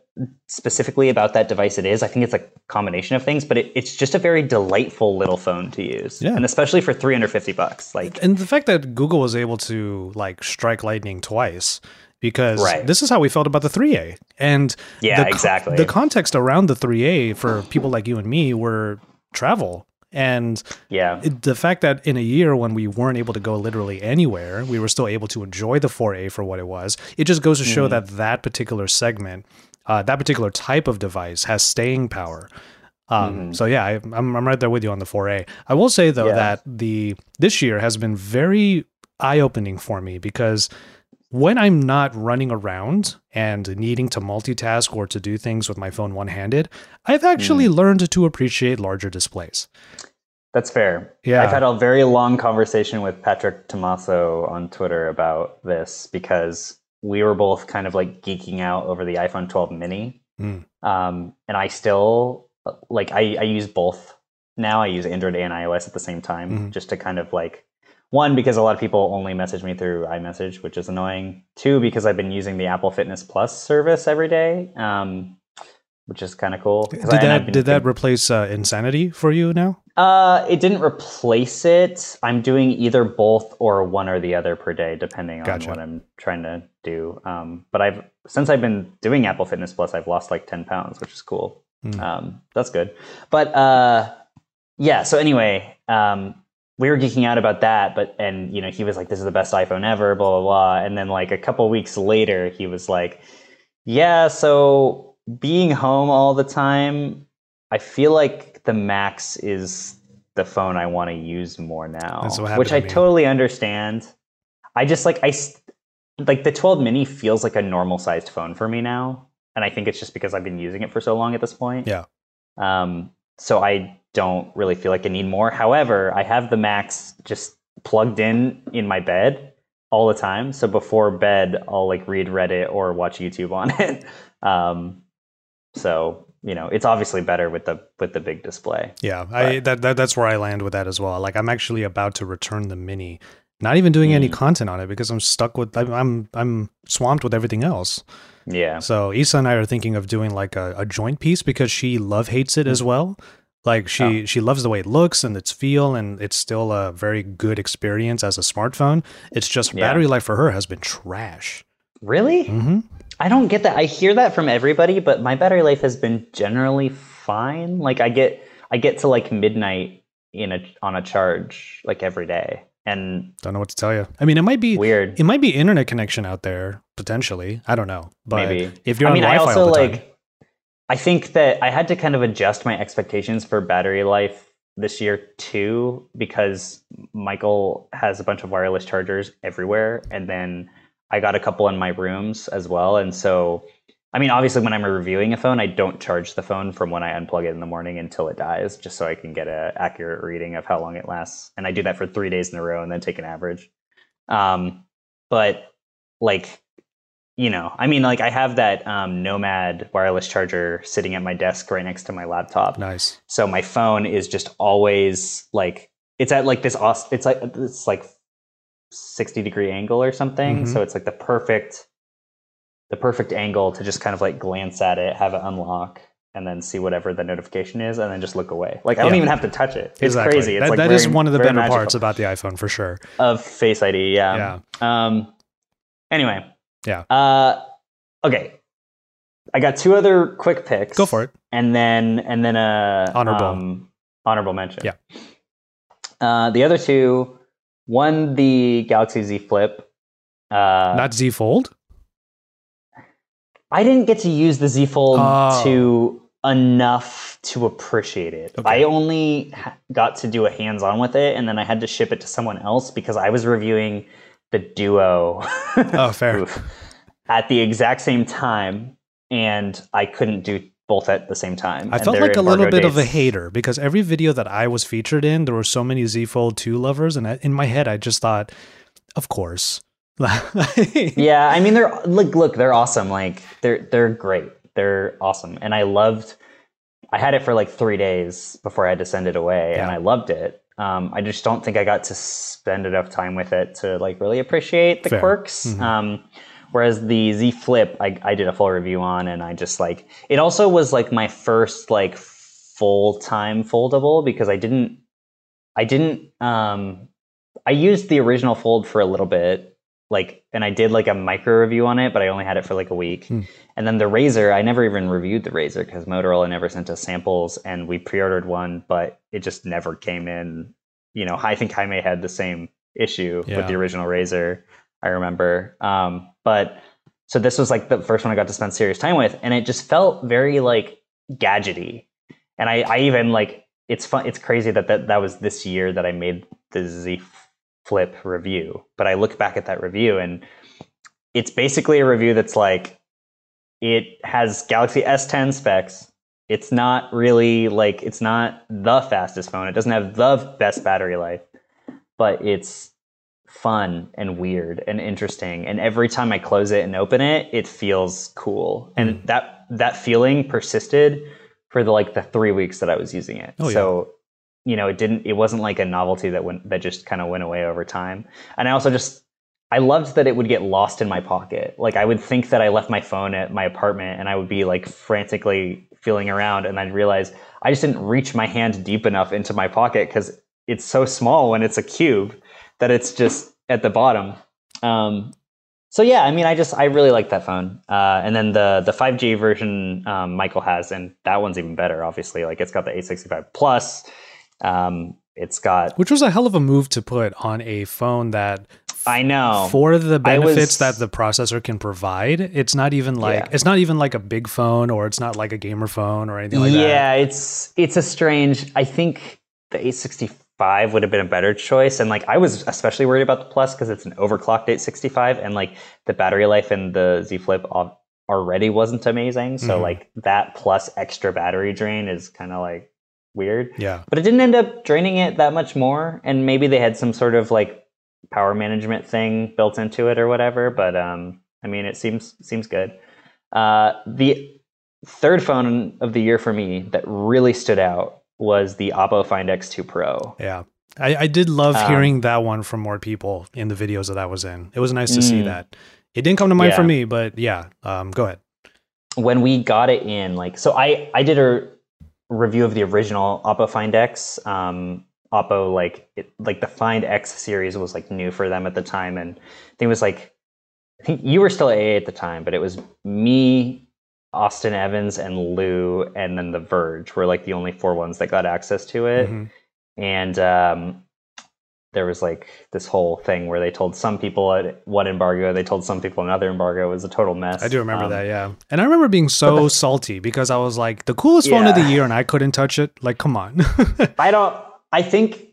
specifically about that device it is. I think it's a combination of things, but it, it's just a very delightful little phone to use, Yeah. and especially for 350 bucks. Like, and the fact that Google was able to like strike lightning twice because Right. this is how we felt about the 3A. And Yeah, the exactly. The context around the 3A for people like you and me were travel. And yeah, the fact that in a year when we weren't able to go literally anywhere, we were still able to enjoy the 4A for what it was. It just goes to show Mm-hmm. that that particular segment, uh, that particular type of device has staying power. Um, So yeah, I, I'm I'm right there with you on the 4A. I will say though Mm-hmm. Yeah. that the this year has been very eye opening for me because when I'm not running around and needing to multitask or to do things with my phone one handed, I've actually Mm. learned to appreciate larger displays. that's fair. Yeah. I've had a very long conversation with Patrick Tomaso on Twitter about this because we were both kind of like geeking out over the iPhone 12 mini. Mm. Um, and I still like I, I use both now. I use Android and iOS at the same time Mhm. just to kind of like one because a lot of people only message me through iMessage, which is annoying. Two because I've been using the Apple Fitness Plus service every day, um, which is kind of cool. Did I- that did that replace uh, Insanity for you now? uh, it didn't replace it. I'm doing either both or one or the other per day, depending on Gotcha. what I'm trying to do. Um, but I've since I've been doing Apple Fitness Plus, I've lost like ten pounds, which is cool. Hmm. Um, that's good. But uh, yeah. So anyway, um, we were geeking out about that. But and you know, he was like, "This is the best iPhone ever," blah blah blah. And then like a couple weeks later, he was like, "Yeah, so being home all the time." I feel like the Max is the phone I want to use more now, which to I me. totally understand. I just like I like the 12 mini feels like a normal sized phone for me now, and I think it's just because I've been using it for so long at this point. Yeah. Um. So I don't really feel like I need more. However, I have the Max just plugged in in my bed all the time. So before bed, I'll like read Reddit or watch YouTube on it. Um. So you know, it's obviously better with the with the big display. Yeah, I that, that that's where I land with that as well. Like I'm actually about to return the mini, not even doing any Mm. content on it because I'm stuck with I'm I'm, I'm swamped with everything else. Yeah. So Issa and I are thinking of doing like a, a joint piece because she love hates it as well. Like she she loves the way it looks and its feel and it's still a very good experience as a smartphone. It's just Yeah. battery life for her has been trash. Really? hmm I don't get that. I hear that from everybody, but my battery life has been generally fine. Like I get I get to like midnight in a on a charge like every day. And Don't know what to tell you. I mean, it might be weird. it might be internet connection out there potentially. I don't know, but maybe. if you're I on mean, I Wi-Fi also all the time, like I think that I had to kind of adjust my expectations for battery life this year too because Michael has a bunch of wireless chargers everywhere and then I got a couple in my rooms as well. And so I mean obviously when I'm reviewing a phone I don't charge the phone from when I unplug it in the morning until it dies just so I can get an accurate reading of how long it lasts. And I do that for 3 days in a row and then take an average. Um but like you know, I mean, like I have that um, Nomad wireless charger sitting at my desk right next to my laptop. nice. So my phone is just always like it's at like this. It's like it's like sixty degree angle or something. Mhm. So it's like the perfect, the perfect angle to just kind of like glance at it, have it unlock, and then see whatever the notification is, and then just look away. Like I don't Yeah. even have to touch it. It's exactly. crazy. It's that, like that is very- one of the better magical. parts about the iPhone for sure. of Face ID. Yeah. Um. Anyway. Yeah. Uh. Okay. I got two other quick picks. Go for it. And then and then a Honorable. um, honorable mention. Yeah. Uh, the other two, one the Galaxy Z Flip. Uh, Not Z Fold. I didn't get to use the Z Fold Oh. to enough to appreciate it. Okay. I only ha- got to do a hands-on with it, and then I had to ship it to someone else because I was reviewing the Duo. Oh, fair. At the exact same time, and I couldn't do both at the same time. I and felt like a little bit of a hater because every video that I was featured in, there were so many Z Fold 2 lovers. And I, in my head, I just thought, of course. yeah, I mean they're look look they're awesome. Like they're they're great. They're awesome, and I loved. I had it for like three days before I had to send it away, and I loved it. Um, I just don't think I got to spend enough time with it to like really appreciate the Fair. quirks. Mhm. Um, whereas the Z Flip, I, I did a full review on, and I just like it. Also was like my first like full time foldable because I didn't, I didn't. Um, I used the original fold for a little bit, like, and I did like a micro review on it, but I only had it for like a week. Hmm. And then the Razor, I never even reviewed the Razor because Motorola never sent us samples, and we pre-ordered one, but it just never came in. You know, I think I Jaime had the same issue Yeah. with the original Razor. I remember, um, but so this was like the first one I got to spend serious time with, and it just felt very like gadgety. And I, I even like it's fun. It's crazy that, that that was this year that I made the Z Flip review. But I look back at that review, and it's basically a review that's like it has Galaxy S10 specs. It's not really like it's not the fastest phone. It doesn't have the best battery life, but it's fun and weird and interesting. And every time I close it and open it, it feels cool. And hmm. that that feeling persisted for the like the three weeks that I was using it. Oh, yeah. so you know, it didn't. It wasn't like a novelty that went that just kind of went away over time. And I also just I loved that it would get lost in my pocket. Like I would think that I left my phone at my apartment and I would be like frantically feeling around and I'd realize I just didn't reach my hand deep enough into my pocket because it's so small when it's a cube that it's just at the bottom. Um, so yeah, I mean, I just I really like that phone. Uh, and then the the 5G version um, Michael has, and that one's even better. Obviously, like it's got the 865 Plus. Um, it's got Which was a hell of a move to put on a phone that, I know for the I was- benefits that the processor can provide, it's not even like Yeah. it's not even like a big phone or it's not like a gamer phone or anything like that. yeah, it's it's a strange. I think the 865 would have been a better choice, and like I was especially worried about the Plus because it's an overclocked 865, and like the battery life in the Z Flip already wasn't amazing. So Mhm. like that plus extra battery drain is kind of like weird. Yeah. But it didn't end up draining it that much more, and maybe they had some sort of like power management thing built into it or whatever. But um, I mean, it seems seems good. Uh, the third phone of the year for me that really stood out was the Oppo Find X2 Pro. Yeah. I, I did love Um, hearing that one from more people in the videos that I was in. It was nice to see Mm. that. It didn't come to mind for me, but yeah. Um, go ahead. when we got it in, like, so I I did a review of the original Oppo Find X. Um, Oppo like it, like the Find X series was like new for them at the time, and I think it was like I think you were still at AA at the time, but it was me, Austin Evans, and Lew, and then The Verge were like the only four ones that got access to it Mhm. and um, there was like this whole thing where they told some people at one embargo, they told some people another embargo. It was a total mess. I do remember Um, that, yeah. And I remember being so salty because I was like, the coolest phone of the year, and I couldn't touch it. Like, come on. I don't. I think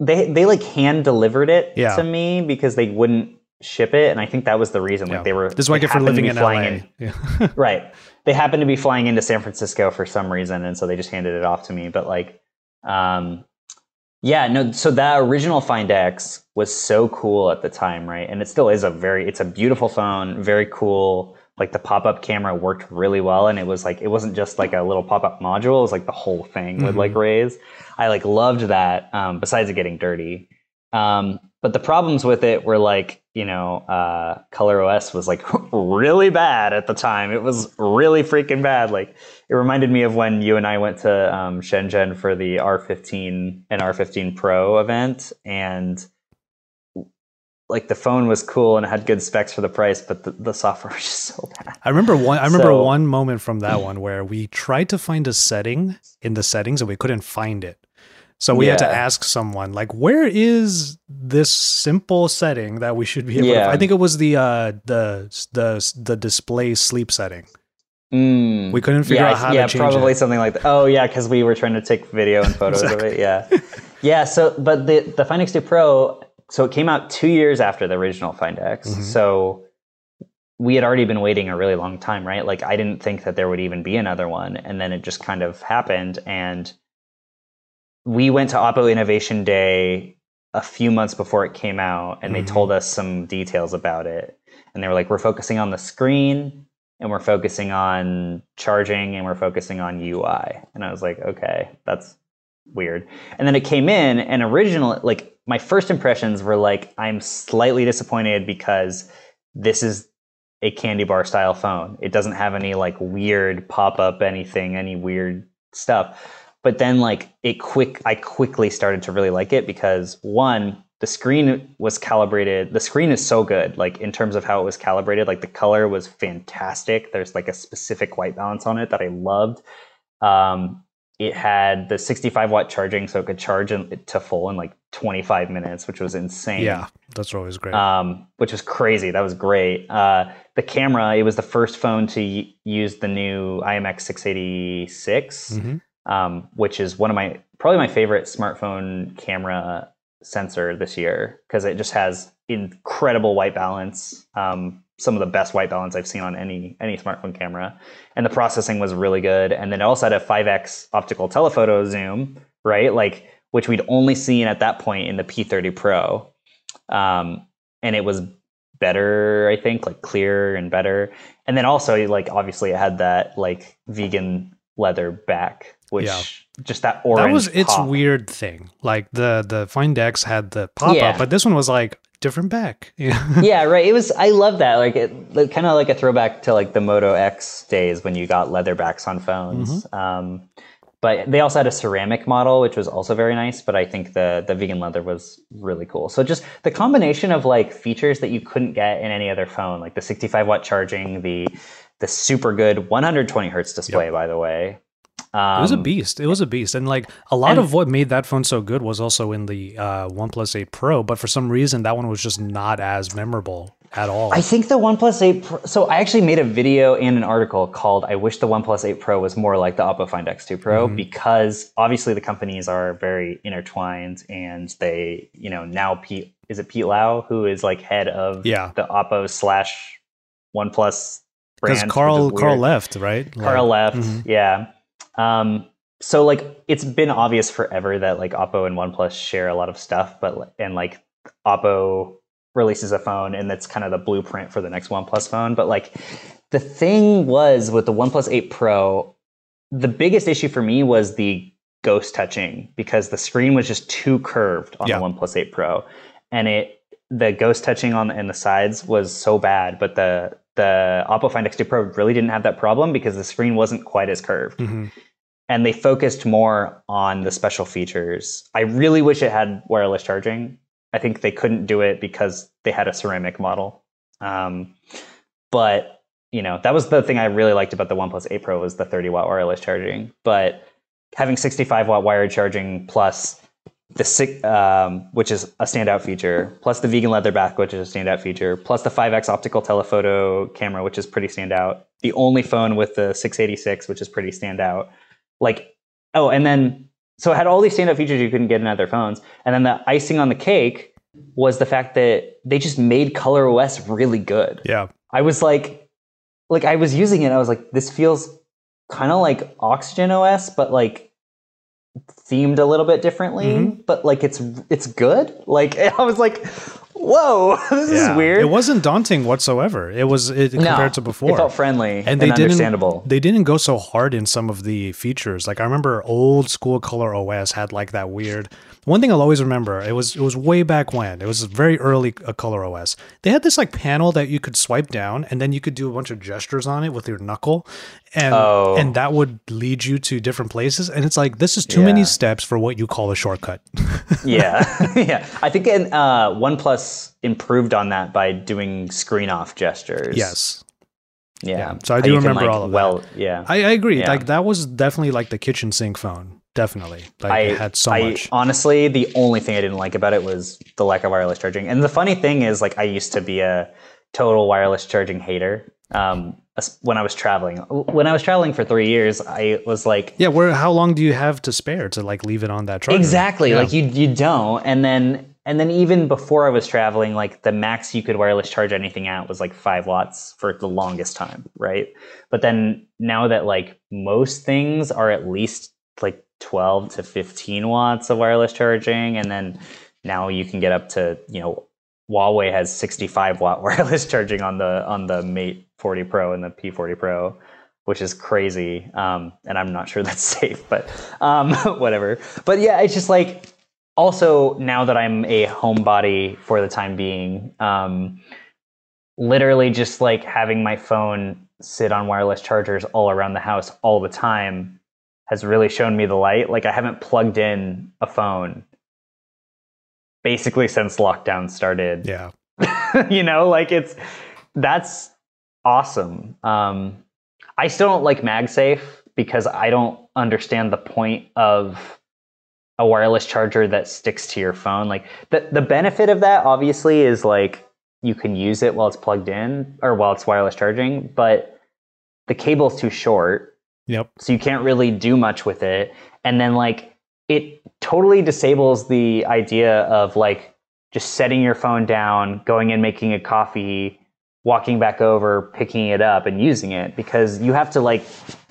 they they like hand delivered it Yeah. to me because they wouldn't ship it, and I think that was the reason. Yeah. Like they were. this is what I get for living in flying LA. Yeah. right. They happened to be flying into San Francisco for some reason, and so they just handed it off to me. But like, um, yeah, no. So that original Find X was so cool at the time, right? And it still is a very, it's a beautiful phone, very cool. Like the pop-up camera worked really well, and it was like it wasn't just like a little pop-up module; it was like the whole thing would Mhm. like raise. I like loved that. Um, besides it getting dirty, um, but the problems with it were like, you know, uh, Color OS was like really bad at the time. It was really freaking bad. Like it reminded me of when you and I went to um, Shenzhen for the R15 and R15 Pro event, and like the phone was cool and it had good specs for the price, but the, the software was just so bad. I remember one. I remember So- one moment from that one where we tried to find a setting in the settings and we couldn't find it. So we had to ask someone, like, where is this simple setting that we should be able? to Yeah. I think it was the uh, the the the display sleep setting. Mm. We couldn't figure yeah, out how yeah, to change it. Yeah, probably it. something like that. Oh yeah, because we were trying to take video and photos of it. Yeah, yeah. So, but the the Find X2 Pro, so it came out two years after the original Find X. Mhm. So we had already been waiting a really long time, right? Like I didn't think that there would even be another one, and then it just kind of happened. And we went to Oppo Innovation Day a few months before it came out, and Mhm. they told us some details about it. And they were like, "We're focusing on the screen, and we're focusing on charging, and we're focusing on UI." And I was like, "Okay, that's weird." And then it came in, and originally, like my first impressions were like, "I'm slightly disappointed because this is." a candy bar style phone. It doesn't have any like weird pop up anything, any weird stuff. But then like it quick I quickly started to really like it because one, the screen was calibrated. The screen is so good, like in terms of how it was calibrated. Like the color was fantastic. There's like a specific white balance on it that I loved. Um, it had the 65 watt charging, so it could charge in, to full in like 25 minutes, which was insane Yeah, that's always great. um, which was crazy. That was great. Uh, the camera, it was the first phone to y- use the new IMX 686, Mhm. um, which is one of my probably my favorite smartphone camera sensor this year because it just has incredible white balance. Um, some of the best white balance I've seen on any any smartphone camera, and the processing was really good. And then it also had a 5x optical telephoto zoom, right? Like which we'd only seen at that point in the P30 Pro, um, and it was better, I think, like clearer and better. And then also, like obviously, it had that like vegan leather back, which Yeah. Just that orange. that was its pop. weird thing. Like the the Find X had the pop up, but this one was like different back. Yeah. yeah, right. It was. I love that. Like, it kind of like a throwback to like the Moto X days when you got leather backs on phones. Um, but they also had a ceramic model, which was also very nice. But I think the the vegan leather was really cool. So just the combination of like features that you couldn't get in any other phone, like the 65 watt charging, the the super good 120 hertz display, by the way. Um, It was a beast. It was a beast, and like a lot and- of what made that phone so good was also in the uh, OnePlus 8 Pro. But for some reason, that one was just not as memorable at all. I think the OnePlus 8 Pro, so I actually made a video and an article called I wish the OnePlus 8 Pro was more like the Oppo Find X2 Pro because obviously the companies are very intertwined and they, you know, now Pete is it Pete Lau who is like head of Yeah. the Oppo slash OnePlus brand. because Carl Carl left, right? Carl Like- left. Mhm. Yeah. Um, so like it's been obvious forever that like Oppo and OnePlus share a lot of stuff, but and like Oppo releases a phone and that's kind of the blueprint for the next OnePlus phone. But like the thing was with the OnePlus 8 Pro, the biggest issue for me was the ghost touching because the screen was just too curved on Yeah. the OnePlus 8 Pro, and it the ghost touching on in the sides was so bad. But the the Oppo Find X2 Pro really didn't have that problem because the screen wasn't quite as curved, Mhm. and they focused more on the special features. I really wish it had wireless charging. I think they couldn't do it because they had a ceramic model. Um, but you know that was the thing I really liked about the OnePlus 8 Pro was the 30 watt wireless charging. But having 65 watt wired charging plus the six, um, which is a standout feature, plus the vegan leather back, which is a standout feature, plus the 5x optical telephoto camera, which is pretty standout. The only phone with the 686, which is pretty standout. Like, oh, and then so it had all these standout features you couldn't get in other phones, and then the icing on the cake was the fact that they just made Color OS really good. Yeah. I was like, like I was using it. I was like, this feels kind of like Oxygen OS, but like themed a little bit differently. Mm-hmm. But like it's it's good. Like I was like, whoa, this Yeah. is weird. It wasn't daunting whatsoever. It was it, No, compared to before. It felt friendly and, and they understandable. didn't they didn't go so hard in some of the features like i remember old school color os had like that weird one thing i'll always remember it was it was way back when it was very early uh, color os they had this like panel that you could swipe down and then you could do a bunch of gestures on it with your knuckle and Oh. and that would lead you to different places and it's like this is too many steps for what you call a shortcut yeah, yeah. I think in, uh, OnePlus improved on that by doing screen off gestures. yes Yeah. Yeah, so I do you can, remember like, all of that. well, yeah. I, I agree Yeah. like that was definitely like the kitchen sink phone definitely like I it had so I, much Honestly, the only thing I didn't like about it was the lack of wireless charging. And the funny thing is, like, I used to be a total wireless charging hater. Um, when I was traveling, when I was traveling for three years, I was like, Yeah, where how long do you have to spare to like leave it on that charger? exactly, Yeah. like you you don't. And then and then even before I was traveling, like the max you could wireless charge anything at was like five watts for the longest time, right? But then now that like most things are at least like 12 to 15 watts of wireless charging, and then now you can get up to you know Huawei has 65 watt wireless charging on the on the Mate 40 Pro and the P40 Pro, which is crazy. Um, and I'm not sure that's safe, but um, whatever. But yeah, it's just like also now that I'm a homebody for the time being, um, literally just like having my phone sit on wireless chargers all around the house all the time has really shown me the light. Like I haven't plugged in a phone basically since lockdown started. Yeah. you know, like it's that's awesome. Um, I still don't like MagSafe because I don't understand the point of a wireless charger that sticks to your phone. Like the the benefit of that obviously is like you can use it while it's plugged in or while it's wireless charging, but the cable's too short, Yep. so you can't really do much with it. And then like it totally disables the idea of like just setting your phone down, going and making a coffee, walking back over, picking it up and using it because you have to like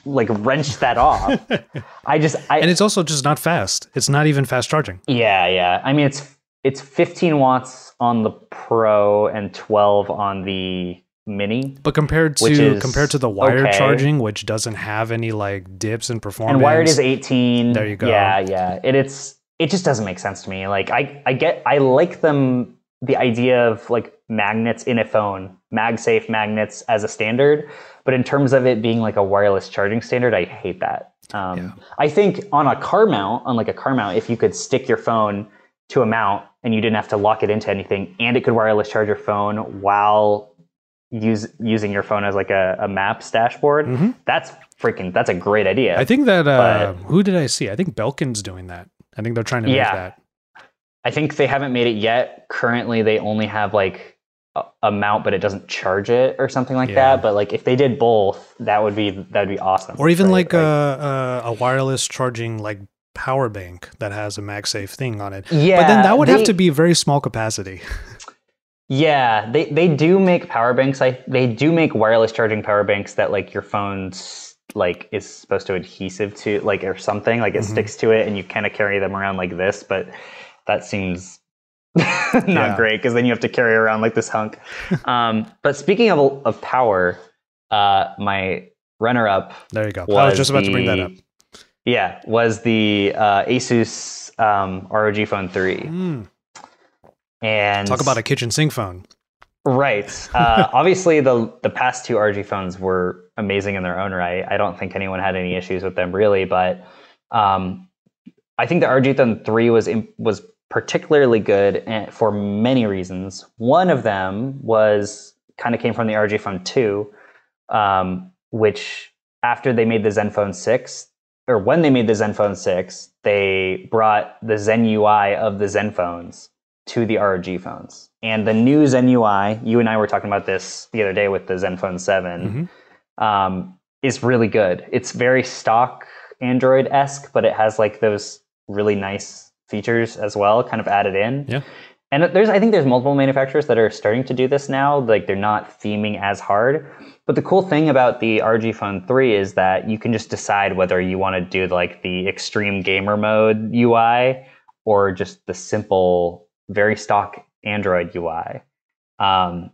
like wrench that off. I just I And it's also just not fast. It's not even fast charging. yeah, yeah. I mean, it's it's 15 watts on the Pro and 12 on the Mini. But compared to compared to the wired okay. charging, which doesn't have any like dips in performance. And wired is 18. There you go. Yeah, yeah. It, it's it just doesn't make sense to me. Like I I get I like them the idea of like magnets in a phone, MagSafe magnets as a standard, but in terms of it being like a wireless charging standard, I hate that. Um, Yeah. I think on a car mount, on like a car mount, if you could stick your phone to a mount and you didn't have to lock it into anything, and it could wireless charge your phone while use using your phone as like a, a maps dashboard, Mhm. that's freaking that's a great idea. I think that uh, who did I see? I think Belkin's doing that. I think they're trying to Yeah. make that. I think they haven't made it yet. Currently, they only have like a, a mount, but it doesn't charge it or something like Yeah. that. But like if they did both, that would be that would be awesome. Or even right? like, a, a a wireless charging like power bank that has a MagSafe thing on it. yeah, but then that would have to be very small capacity. Yeah, they they do make power banks. I they do make wireless charging power banks that like your phone's like is supposed to adhesive to like or something like it Mhm. sticks to it and you kind of carry them around like this but that seems not Yeah. great because then you have to carry around like this hunk um, but speaking of, of power uh, my runner up There you go. I was just about to bring that up. yeah was the uh, asus um, rog phone 3 Mm, and talk about a kitchen sink phone. Right. Uh, obviously, the the past two ROG phones were amazing in their own right. I don't think anyone had any issues with them really, but um, I think the ROG Phone three was im- was particularly good and for many reasons. One of them was kind of came from the ROG Phone two, um, which after they made the Zenfone six, or when they made the Zenfone six, they brought the Zen UI of the Zenfones to the ROG phones. And the new Zen UI, you and I were talking about this the other day with the Zenfone 7, um, is really good. It's very stock Android esque, but it has like those really nice features as well, kind of added in. Yeah. And there's, I think there's multiple manufacturers that are starting to do this now. Like they're not theming as hard. But the cool thing about the ROG Phone 3 is that you can just decide whether you want to do like the extreme gamer mode UI or just the simple, very stock Android UI. Um,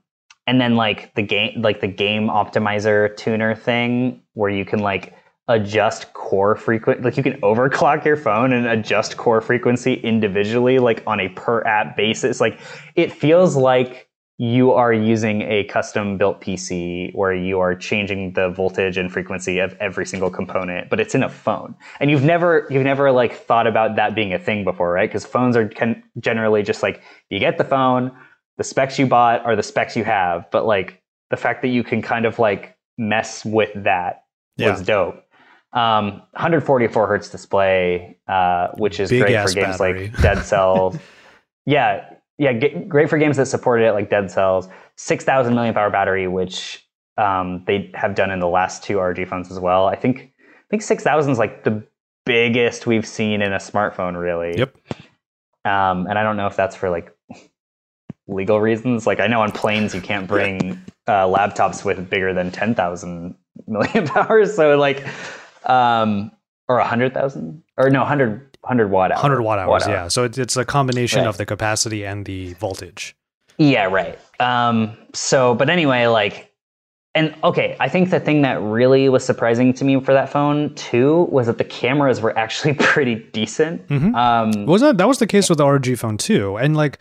and then like the game, like the game optimizer tuner thing, where you can like adjust core frequency, like you can overclock your phone and adjust core frequency individually, like on a per app basis. Like it feels like you are using a custom built PC where you are changing the voltage and frequency of every single component, but it's in a phone. And you've never you've never like thought about that being a thing before, right? Because phones are can generally just like you get the phone, the specs you bought are the specs you have, but like the fact that you can kind of like mess with that Yeah. was dope. Um, 144 hertz display, uh, which is Big great for games battery. like Dead Cells. yeah, yeah, great for games that supported it, like Dead Cells. 6,000 milliamp hour battery, which um, they have done in the last two ROG phones as well. I think I think 6,000 is like the biggest we've seen in a smartphone, really. Yep. Um, and I don't know if that's for like legal reasons. Like I know on planes you can't bring uh, laptops with bigger than ten thousand milliamp hours. So like, um, or a hundred thousand, or no, 100, 100 watt hours. 100 watt hours, Watt hour. yeah. So it, it's a combination Right. of the capacity and the voltage. Yeah, right. Um, so, but anyway, like, and okay, I think the thing that really was surprising to me for that phone too was that the cameras were actually pretty decent. Mhm. Um, Was that that was the case with the ROG phone too? And like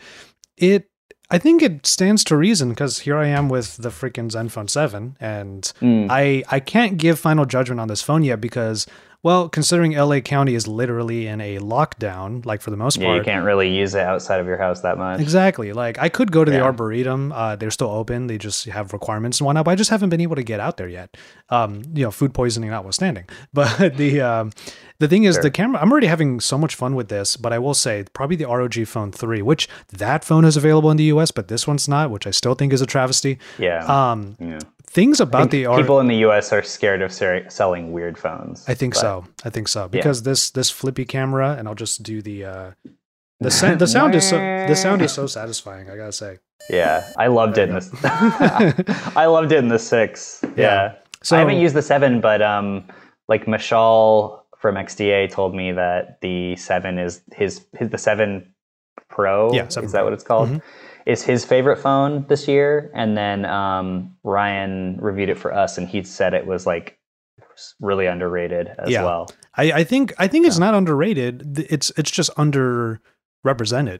it I think it stands to reason because here I am with the freaking Zenfone 7 and mm, I I can't give final judgment on this phone yet because well, considering LA County is literally in a lockdown, like for the most part. yeah, you can't really use it outside of your house that much. Exactly. Like I could go to the Arboretum. Uh, they're still open. They just have requirements and whatnot. But I just haven't been able to get out there yet. Um, you know, food poisoning notwithstanding. But the um, the thing is, Sure. the camera. I'm already having so much fun with this. But I will say, probably the ROG Phone Three, which that phone is available in the U.S., but this one's not, which I still think is a travesty. Yeah. Um, yeah. things about the R- people in the U.S. are scared of ser- selling weird phones. I think but- so. I think so because this this flippy camera, and I'll just do the uh, the sa- the sound is so the sound is so satisfying. I gotta say. Yeah, I loved it in this. I loved it in the six. Yeah. Yeah. So I haven't used the seven, but um, like Mishaal from XDA told me that the seven is his, his the seven Pro. Yeah, 7 is that what it's called? Mhm. Is his favorite phone this year, and then um, Ryan reviewed it for us, and he said it was like really underrated as Yeah. well. I, I think I think it's not underrated. It's it's just underrepresented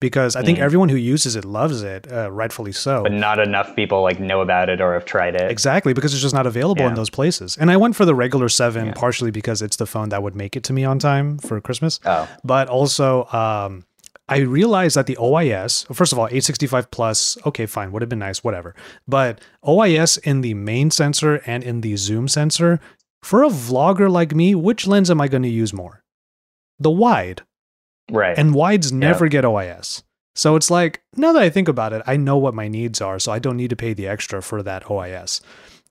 because I think Mm. everyone who uses it loves it, uh, rightfully so. But not enough people like know about it or have tried it. Exactly because it's just not available in those places. And I went for the regular seven Yeah. partially because it's the phone that would make it to me on time for Christmas, Oh, but also um, I realized that the OIS, first of all, 865 plus, okay, fine, would have been nice, whatever. But OIS in the main sensor and in the zoom sensor, for a vlogger like me, which lens am I going to use more? The wide. Right. And wides never get OIS. So it's like, now that I think about it, I know what my needs are, so I don't need to pay the extra for that OIS.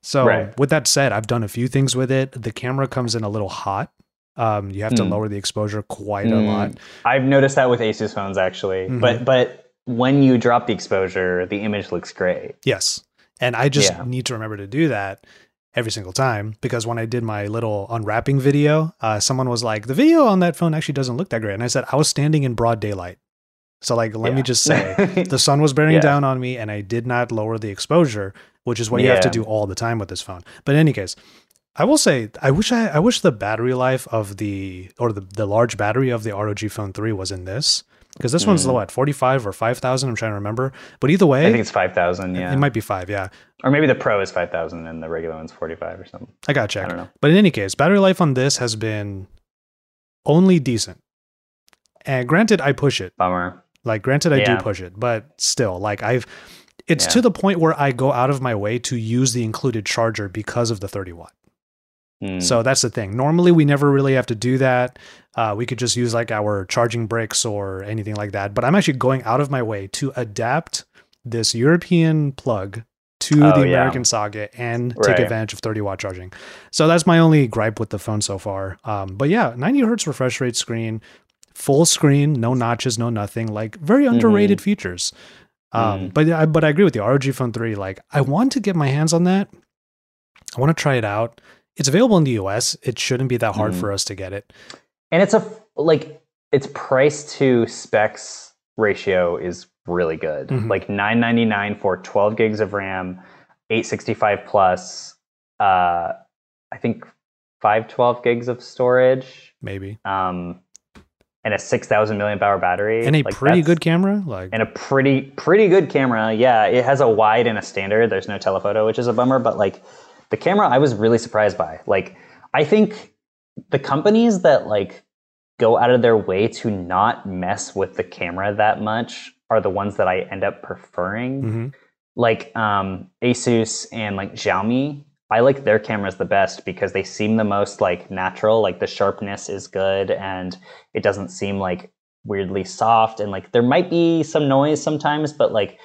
So Right. with that said, I've done a few things with it. The camera comes in a little hot. Um, you have to Hmm. lower the exposure quite a Mm. lot. I've noticed that with Asus phones actually. Mhm. But but when you drop the exposure, the image looks great. Yes. And I just Yeah. need to remember to do that every single time because when I did my little unwrapping video, uh, someone was like, the video on that phone actually doesn't look that great. And I said, I was standing in broad daylight. So, like, let me just say, the sun was bearing Yeah. down on me and I did not lower the exposure, which is what you have to do all the time with this phone. But in any case, I will say I wish I, I wish the battery life of the or the, the large battery of the ROG Phone 3 was in this. Because this one's Mm. low at 45 or 5,000, I'm trying to remember. But either way, I think it's five thousand. Yeah, it might be five, yeah. or maybe the Pro is five thousand and the regular one's forty five or something. I got I don't know. But in any case, battery life on this has been only decent. And granted, I push it. Bummer. Like, granted, I Yeah. do push it, but still, like, I've. It's Yeah. to the point where I go out of my way to use the included charger because of the 30 watt. Hmm. So that's the thing. Normally, we never really have to do that. Uh, we could just use like our charging bricks or anything like that. But I'm actually going out of my way to adapt this European plug to Oh, the yeah. American socket and take advantage of 30 watt charging. So that's my only gripe with the phone so far. Um, but yeah, 90 hertz refresh rate screen, full screen, no notches, no nothing. Like very Mm-hmm. underrated features. Um, Mm. But I, but I agree with you. ROG Phone 3, like I want to get my hands on that. I want to try it out. It's available in the US. It shouldn't be that hard Mhm. for us to get it. and it's a like its price to specs ratio is really good. Mhm. Like nine ninety nine for twelve gigs of RAM, eight sixty five plus. Uh, I think five twelve gigs of storage. Maybe. Um, and a six thousand milliamp hour battery. And a Like, pretty good camera. Like and a pretty pretty good camera. Yeah, it has a wide and a standard. There's no telephoto, which is a bummer. But like the camera, I was really surprised by. Like I think the companies that like go out of their way to not mess with the camera that much are the ones that I end up preferring. mhm. Like um, Asus and like Xiaomi. I like their cameras the best because they seem the most like natural. Like the sharpness is good and it doesn't seem like weirdly soft and like there might be some noise sometimes but like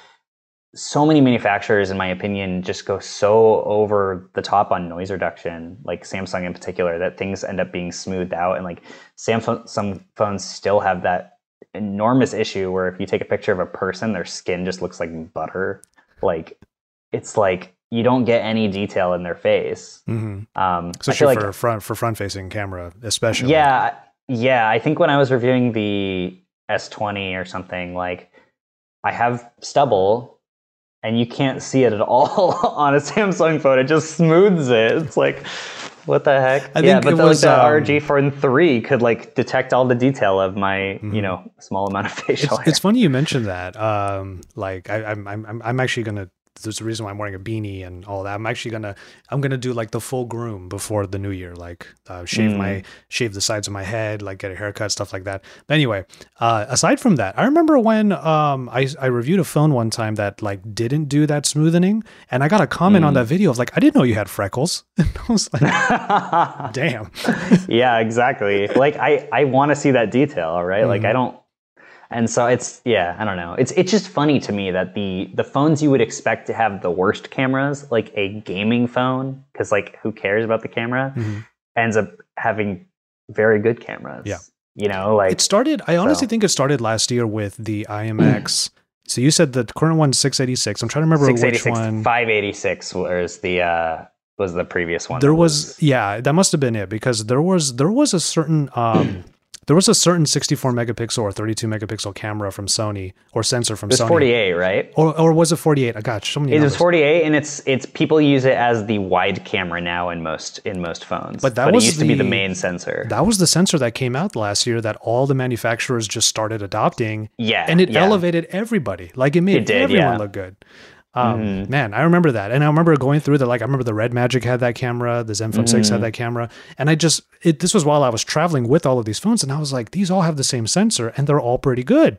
so many manufacturers in my opinion just go so over the top on noise reduction like samsung in particular that things end up being smoothed out and like samsung some phones still have that enormous issue where if you take a picture of a person, their skin just looks like butter. Like it's like you don't get any detail in their face. Mm-hmm. Um, Especially like for front for front facing camera, especially. yeah, yeah. I think when I was reviewing the S20 or something, like I have stubble, and you can't see it at all on a Samsung phone. It just smooths it. It's like, what the heck? I yeah, but the, was, like the um, ROG Phone three could like detect all the detail of my, Mhm. you know, small amount of facial It's, hair. it's funny you mentioned that. Um, like I, I'm, I'm, I'm- I'm actually gonna. There's a reason why I'm wearing a beanie and all that. I'm actually gonna, I'm gonna do like the full groom before the new year. Like uh, shave Mm. my, shave the sides of my head, like get a haircut, stuff like that. But anyway, uh, aside from that, I remember when um I, I reviewed a phone one time that like didn't do that smoothing, and I got a comment on Mm. that video of like I didn't know you had freckles, and I was like, damn. yeah, exactly. Like I, I want to see that detail, right? Like Mhm. I don't, and so it's yeah, I don't know. It's it's just funny to me that the the phones you would expect to have the worst cameras, like a gaming phone, because like who cares about the camera, Mhm. ends up having very good cameras. Yeah. you know, like It started. I honestly so. think it started last year with the IMX. so you said the current one's 686. I'm trying to remember which one. 586 was the uh was the previous one. There that was, yeah, that must have been it because there was there was a certain um there was a certain 64 megapixel or 32 megapixel camera from Sony or sensor from it was Sony. 48, right? Or, or was it 48? I got so many It was numbers. 48, and it's it's people use it as the wide camera now in most in most phones. But that was it used to be the the- main sensor. That was the sensor that came out last year that all the manufacturers just started adopting yeah, and it yeah. elevated everybody. Like it made It did, everyone yeah. look good. Um, Mhm. Man, I remember that, and I remember going through the like. I remember the Red Magic had that camera, the Zenfone Six Mhm. had that camera, and I just it. This was while I was traveling with all of these phones, and I was like, these all have the same sensor, and they're all pretty good.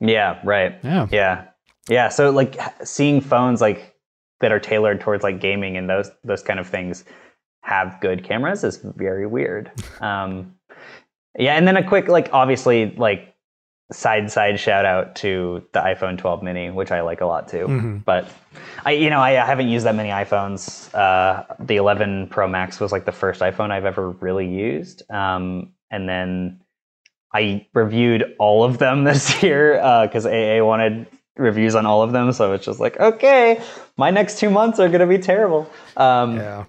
Yeah, right. Yeah, Yeah, yeah. So like seeing phones like that are tailored towards like gaming and those those kind of things have good cameras is very weird. Um, yeah, and then a quick like obviously like side side shout out to the iPhone 12 mini, which I like a lot too. Mhm. But I you know I haven't used that many iPhones. Uh, the 11 Pro Max was like the first iPhone I've ever really used, um, and then I reviewed all of them this year because AA wanted reviews on all of them. So it's just like, okay, my next two months are going to be terrible. Um, yeah.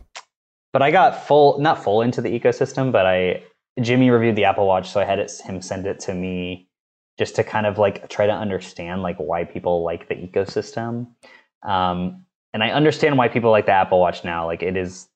But I got full, not full into the ecosystem, but I Jimmy reviewed the Apple Watch, so I had it, him send it to me just to kind of like try to understand like why people like the ecosystem. Um, and I understand why people like the Apple Watch now. Like it is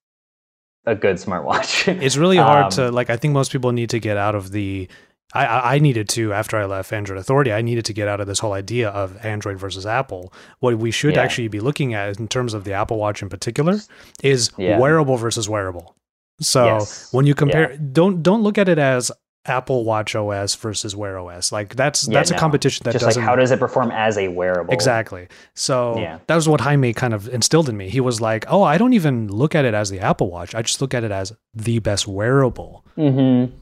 a good smartwatch. It's really hard Um, to like. I think most people need to get out of the. I, I needed to after I left Android Authority. I needed to get out of this whole idea of Android versus Apple. What we should Yeah. actually be looking at in terms of the Apple Watch in particular is Yeah. wearable versus wearable. So Yes. when you compare, don't don't look at it as Apple Watch OS versus Wear OS. Like that's Yeah, that's a competition that just like doesn't how does it perform as a wearable? Exactly. So Yeah. that was what Jaime kind of instilled in me. He was like, "Oh, I don't even look at it as the Apple Watch. I just look at it as the best wearable." Mm-hmm.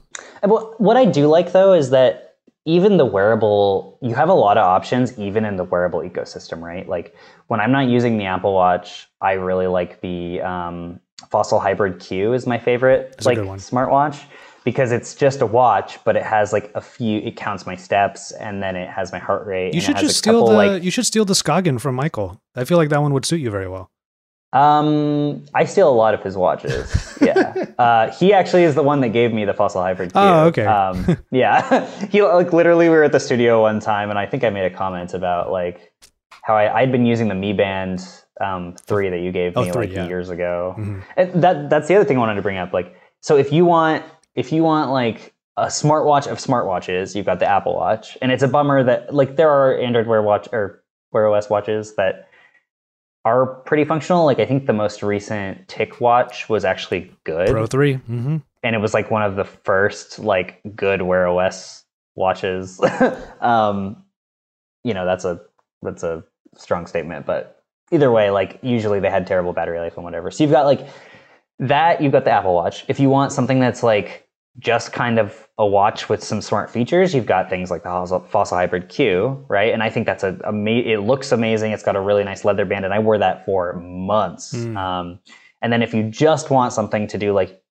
What, what I do like though is that even the wearable, you have a lot of options even in the wearable ecosystem, right? Like when I'm not using the Apple Watch, I really like the um, Fossil Hybrid Q is my favorite That's like smartwatch because it's just a watch, but it has like a few. It counts my steps and then it has my heart rate. You should just steal couple, the like you should steal the Skagen from Michael. I feel like that one would suit you very well. Um, I steal a lot of his watches. Yeah, uh, he actually is the one that gave me the fossil hybrid. Q. Oh, okay. Um, yeah, he like literally we were at the studio one time, and I think I made a comment about like how I, I'd been using the Mi Band um, three that you gave Oh, me three, like yeah. years ago. Mhm. And that that's the other thing I wanted to bring up. Like, so if you want if you want like a smartwatch of smartwatches, you've got the Apple Watch, and it's a bummer that like there are Android Wear Watch or Wear OS watches that are pretty functional. Like I think the most recent TicWatch was actually good, Pro 3 Mm-hmm. and it was like one of the first like good Wear OS watches. um, you know, that's a that's a strong statement, but either way, like usually they had terrible battery life and whatever. So you've got like that. You've got the Apple Watch. If you want something that's like just kind of a watch with some smart features, you've got things like the Fossil Hybrid Q, right? And I think that's a, ama- it looks amazing. It's got a really nice leather band, and I wore that for months. Mm. Um, and then if you just want something to do like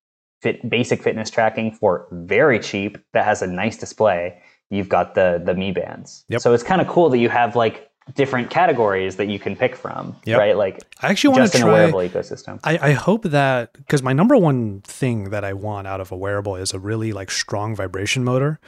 fit, basic fitness tracking for very cheap that has a nice display, you've got the the Mi bands. Yep. So it's kind of cool that you have like different categories that you can pick from, Yep. right? Like I actually want just to in a wearable ecosystem. I, I hope that because my number one thing that I want out of a wearable is a really like strong vibration motor,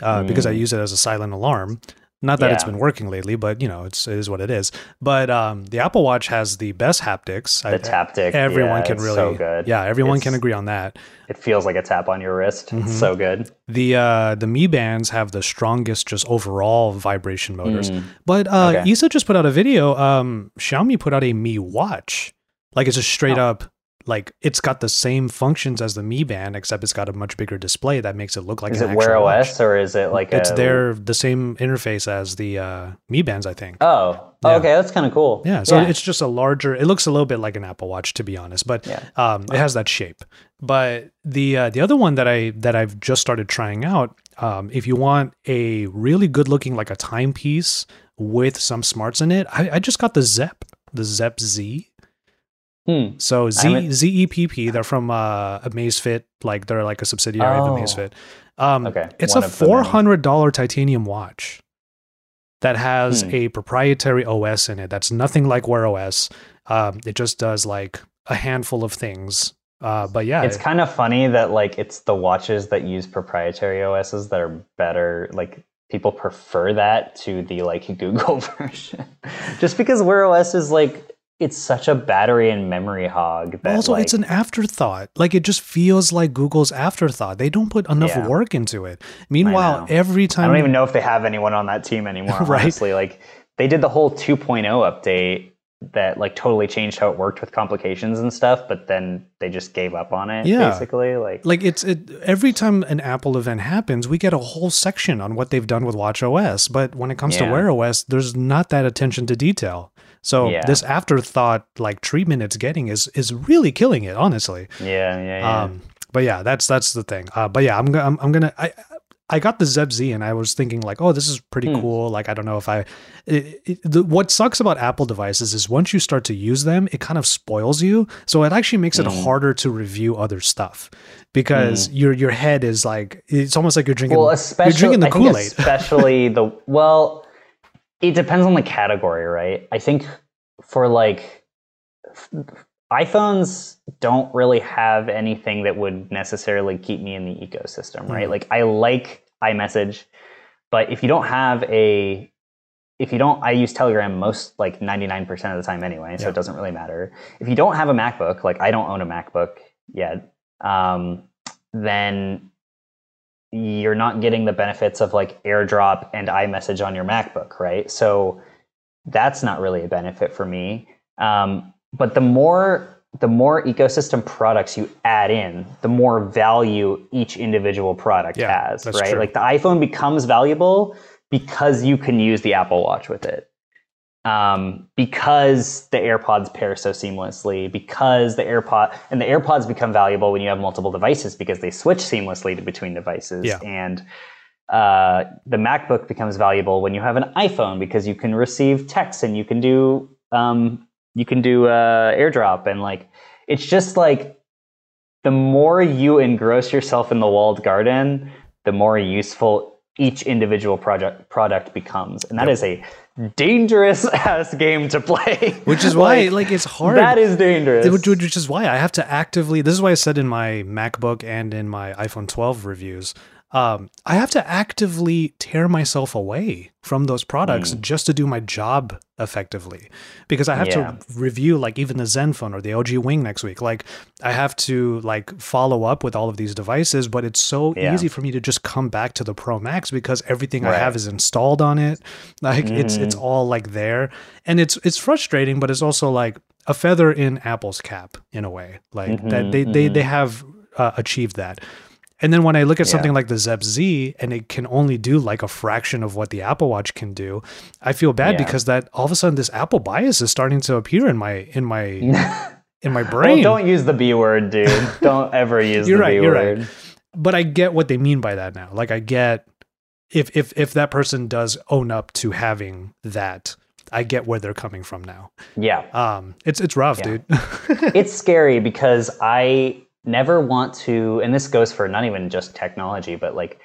uh, because I use it as a silent alarm. Not that it's Mm. Yeah. been working lately, but you know it's it is what it is. But um, the Apple Watch has the best haptics. The taptic, Everyone yeah, can it's really, so good. yeah, everyone can agree on that. It feels like a tap on your wrist. Mm-hmm. It's so good. The uh, the Mi bands have the strongest just overall vibration motors. But uh, Mm. Okay. Isa just put out a video. Um, Xiaomi put out a Mi Watch, like it's a straight Oh. up. Like it's got the same functions as the Mi Band, except it's got a much bigger display that makes it look like Is an it Wear actual watch. OS or is it like It's a, their the same interface as the uh, Mi Bands, I think. Oh, Yeah. okay, that's kind of cool. Yeah, so it's just a larger. It looks a little bit like an Apple Watch, to be honest, but Yeah. um, it has that shape. But the uh, the other one that I that I've just started trying out, um, if you want a really good looking like a timepiece with some smarts in it, I, I just got the Zepp, the Zepp Z. Hmm. So Z Z E P P. they're from uh, Amazfit, like they're like a subsidiary of Oh. Amazfit. Um, Okay, it's one a of four hundred dollar titanium watch that has Hmm. a proprietary OS in it. That's nothing like Wear OS. Um, it just does like a handful of things. Uh, but yeah, It's kind of funny that like it's the watches that use proprietary OSs that are better. Like people prefer that to the like Google version, just because Wear OS is like it's such a battery and memory hog. That, also like, it's an afterthought. Like it just feels like Google's afterthought. They don't put enough Yeah. work into it. Meanwhile, every time I don't even know if they have anyone on that team anymore. Right. Honestly, like they did the whole 2.0 update that like totally changed how it worked with complications and stuff, but then they just gave up on it. Yeah. basically, like like it's it every time an Apple event happens, we get a whole section on what they've done with Watch OS. But when it comes to Wear OS, there's not that attention to detail. So Yeah. this afterthought like treatment it's getting is is really killing it, honestly. yeah, yeah, yeah. Um, but yeah, that's that's the thing. Uh, but yeah, I'm gonna I'm, I'm gonna I. I got the Zepp Z and I was thinking like, oh, this is pretty Hmm. cool. Like, I don't know if I. It, it, the, what sucks about Apple devices is once you start to use them, it kind of spoils you. So it actually makes it Hmm. harder to review other stuff because your your head is like it's almost like you're drinking. well, you're especially drinking the Kool Aid. especially the well, it depends on the category, right? I think for like iPhones don't really have anything that would necessarily keep me in the ecosystem, right? Mhm. Like I like iMessage, but if you don't have a if you don't I use Telegram most like 99% of the time anyway, so Yeah. it doesn't really matter. If you don't have a MacBook, like I don't own a MacBook yet, um, then you're not getting the benefits of like AirDrop and iMessage on your MacBook, right? So that's not really a benefit for me. Um, but the more the more ecosystem products you add in, the more value each individual product Yeah, has, right? true. Like the iPhone becomes valuable because you can use the Apple Watch with it. Um, because the AirPods pair so seamlessly, because the AirPod and the AirPods become valuable when you have multiple devices because they switch seamlessly to between devices. Yeah. And uh, the MacBook becomes valuable when you have an iPhone because you can receive text and you can do um, you can do uh, AirDrop and like it's just like the more you engross yourself in the walled garden, the more useful each individual project product becomes, and that Yep. is a dangerous ass game to play. Which is why, like, it's hard. That is dangerous. Which, which is why I have to actively. This is why I said in my MacBook and in my iPhone 12 reviews, um, I have to actively tear myself away from those products just to do my job effectively, because I have Yeah. to review like even the Zenfone or the LG Wing next week. Like I have to like follow up with all of these devices, but it's so Yeah. easy for me to just come back to the Pro Max because everything I have is installed on it. Like it's it's Mhm. all like there, and it's it's frustrating, but it's also like a feather in Apple's cap in a way. Like that Mhm, they they mhm. they have uh, achieved that. And then when I look at Yeah. something like the Zepp Z and it can only do like a fraction of what the Apple Watch can do, I feel bad Yeah. because that all of a sudden this Apple bias is starting to appear in my in my in my Well, brain. don't use the B word, dude. don't ever use You're the right, B you're right. word. but I get what they mean by that now. Like I get if if if that person does own up to having that, I get where they're coming from now. Yeah. Um, it's it's rough, Yeah. dude. it's scary because I never want to, and this goes for not even just technology, but like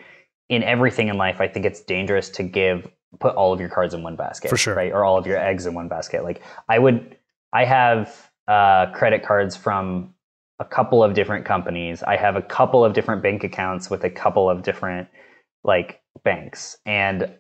in everything in life, I think it's dangerous to give put all of your cards in one basket, For sure. right? Or all of your eggs in one basket. Like I would, I have uh, credit cards from a couple of different companies. I have a couple of different bank accounts with a couple of different like banks, and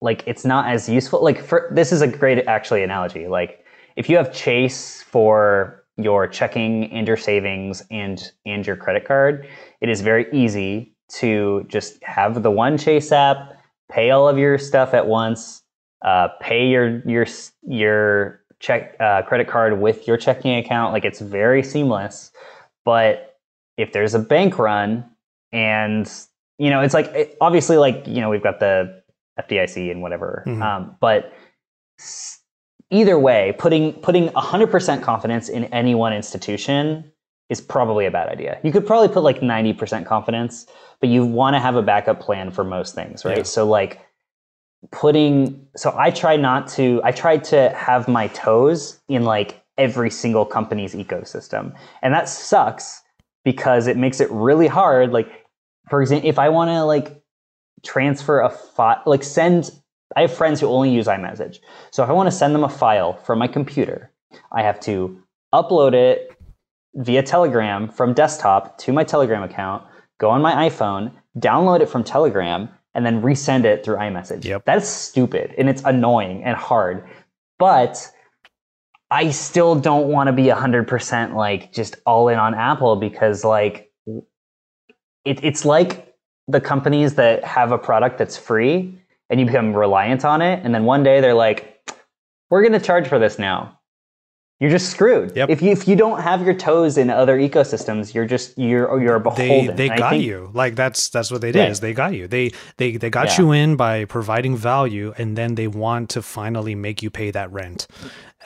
like it's not as useful. Like for this is a great actually analogy. Like if you have Chase for your checking and your savings and and your credit card, it is very easy to just have the one Chase app, pay all of your stuff at once, uh, pay your your your check uh, credit card with your checking account. Like it's very seamless. But if there's a bank run, and you know, it's like it, obviously like you know we've got the FDIC and whatever, Mhm. um, but s- either way, putting putting 100% confidence in any one institution is probably a bad idea. You could probably put like 90% confidence, but you want to have a backup plan for most things, right? Yeah. So like putting so I try not to I try to have my toes in like every single company's ecosystem. And that sucks because it makes it really hard like for example if I want to like transfer a file like send I have friends who only use iMessage. So if I want to send them a file from my computer, I have to upload it via Telegram from desktop to my Telegram account, go on my iPhone, download it from Telegram, and then resend it through iMessage. Yep. That's stupid and it's annoying and hard. But I still don't want to be 100% like just all in on Apple because like it, it's like the companies that have a product that's free and you become reliant on it and then one day they're like we're going to charge for this now. You're just screwed. Yep. if you if you don't have your toes in other ecosystems you're just you're you're they beholden they I got think- you. Like that's that's what they did Right. is they got you. They they they got Yeah. you in by providing value and then they want to finally make you pay that rent.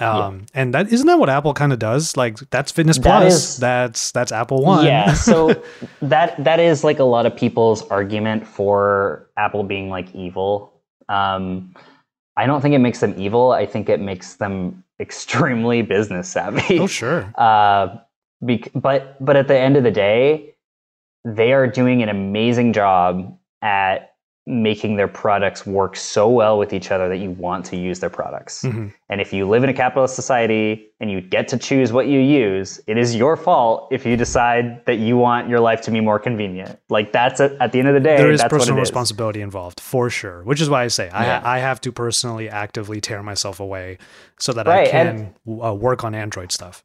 Um and that isn't that what apple kind of does? Like that's fitness That plus. is- that's that's apple one. Yeah, so that that is like a lot of people's argument for Apple being like evil. Um, I don't think it makes them evil. I think it makes them extremely business savvy. oh sure Uh, bec- but but at the end of the day, they are doing an amazing job at making their products work so well with each other that you want to use their products. Mhm. And if you live in a capitalist society and you get to choose what you use, it is your fault if you decide that you want your life to be more convenient. Like that's a, at the end of the day, there is that's personal what it is. responsibility involved for sure which is why i say Yeah. I, I have to personally actively tear myself away so that Right, i can uh, work on android stuff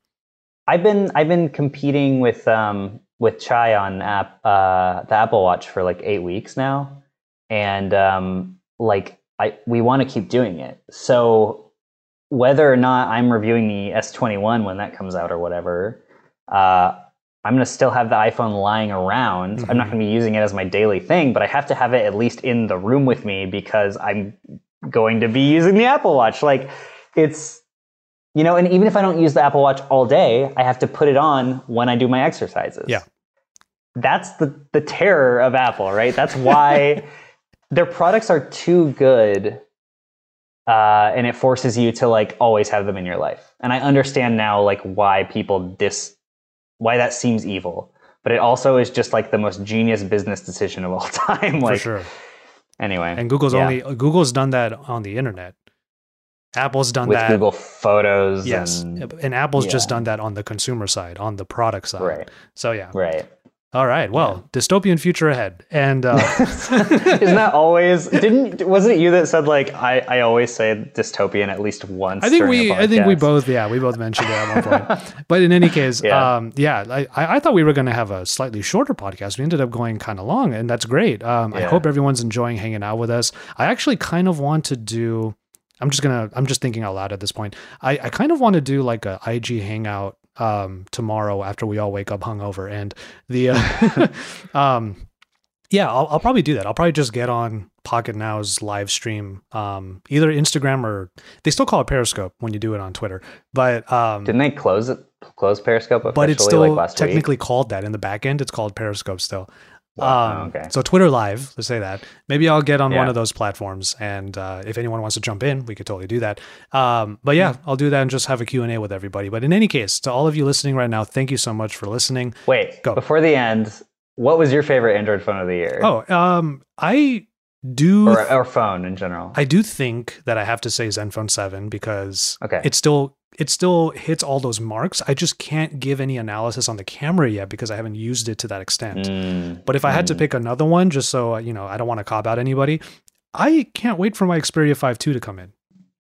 I've been I've been competing with um with Chai on app uh the Apple Watch for like eight weeks now, and um like I we want to keep doing it. So whether or not I'm reviewing the S21 when that comes out or whatever, uh, I'm gonna still have the iPhone lying around. I'm not Mhm. gonna be using it as my daily thing, but I have to have it at least in the room with me because I'm going to be using the Apple Watch. Like it's you know, and even if I don't use the Apple Watch all day, I have to put it on when I do my exercises. Yeah. That's the the terror of Apple, right? That's why their products are too good uh, and it forces you to like always have them in your life. And I understand now like why people dis why that seems evil. But it also is just like the most genius business decision of all time. for like sure anyway. and google's yeah. only google's done that on the internet apple's done with that Google Photos yes and and apple's just done that on the consumer side on the product side right. so yeah Right. All right well dystopian future ahead and uh Isn't that always? Didn't wasn't it you that said like I, I always say dystopian at least once? I think we, I think we both, yeah, we both mentioned it at one point. but in any case, Yeah. um, yeah, I, I thought we were going to have a slightly shorter podcast. We ended up going kind of long, and that's great. Um, I hope everyone's enjoying hanging out with us. I actually kind of want to do. I'm just gonna. I'm just thinking out loud at this point. I, I kind of want to do like a IG hangout um, tomorrow after we all wake up hungover, and the uh, um, yeah, I'll, I'll probably do that. I'll probably just get on Pocketnow's live stream, um, either Instagram or they still call it Periscope when you do it on Twitter, but um, Didn't they close it? Close Periscope officially but it's still like technically week? called that in the back end. It's called Periscope still. Wow, Um, okay. So Twitter Live, let's say that. Maybe I'll get on one of those platforms, and uh, if anyone wants to jump in, we could totally do that. Um, but yeah, I'll do that and just have a Q and A with everybody. But in any case, to all of you listening right now, thank you so much for listening. Wait, Go. before the end, what was your favorite Android phone of the year? Oh, um, I do or, or phone in general. I do think that I have to say Zenfone 7 because Okay. it still it still hits all those marks. I just can't give any analysis on the camera yet because I haven't used it to that extent. Mm, But if I had to mm. pick another one, just so you know, I don't want to cop out anybody. I can't wait for my Xperia 5 II to come in.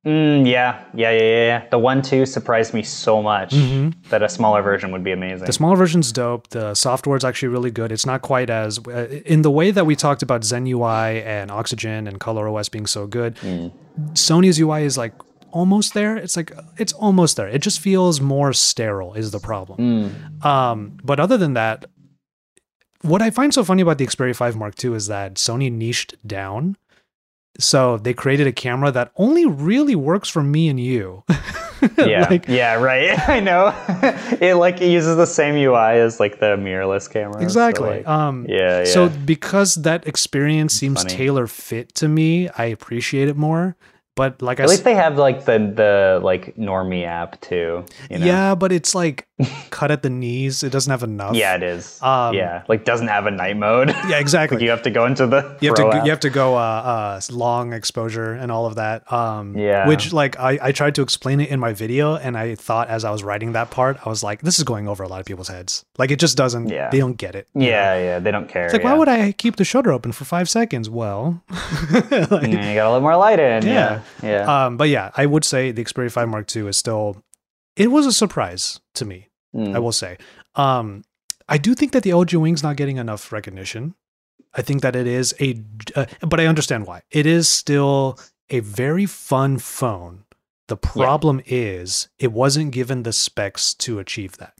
Mm, yeah, yeah, yeah, yeah. The one two surprised me so much Mhm. that a smaller version would be amazing. The smaller version's dope. The software is actually really good. It's not quite as uh, in the way that we talked about Zen UI and Oxygen and Color OS being so good. Mm. Sony's UI is like almost there. It's like it's almost there. It just feels more sterile is the problem. Mm, Um, but other than that, what I find so funny about the Xperia 5 Mark II is that Sony niched down. So they created a camera that only really works for me and you. yeah, Like- yeah, right. I know. it like it uses the same UI as like the mirrorless camera. so, exactly. like, um, yeah, yeah. So because that experience seems funny. tailor fit to me, I appreciate it more. But like I At s- least they have like the the like normie app too. You know? yeah, but it's like cut at the knees. It doesn't have enough. Yeah, it is. Um, yeah, like doesn't have a night mode. yeah, exactly. you have to go into the. you have to app. you have to go uh, uh long exposure and all of that um Yeah. which like I, I tried to explain it in my video and i thought as i was writing that part i was like this is going over a lot of people's heads like it just doesn't Yeah. they don't get it you know? Yeah, yeah, they don't care. it's like yeah. why would i keep the shutter open for five seconds well like, you got a little more light in. Yeah. Yeah, yeah. um but yeah i would say the xperia 5 mark ii is still it was a surprise to me Mm. I will say. Um, I do think that the LG Wing's not getting enough recognition. I think that it is a, uh, but I understand why. It is still a very fun phone. The problem is it wasn't given the specs to achieve that.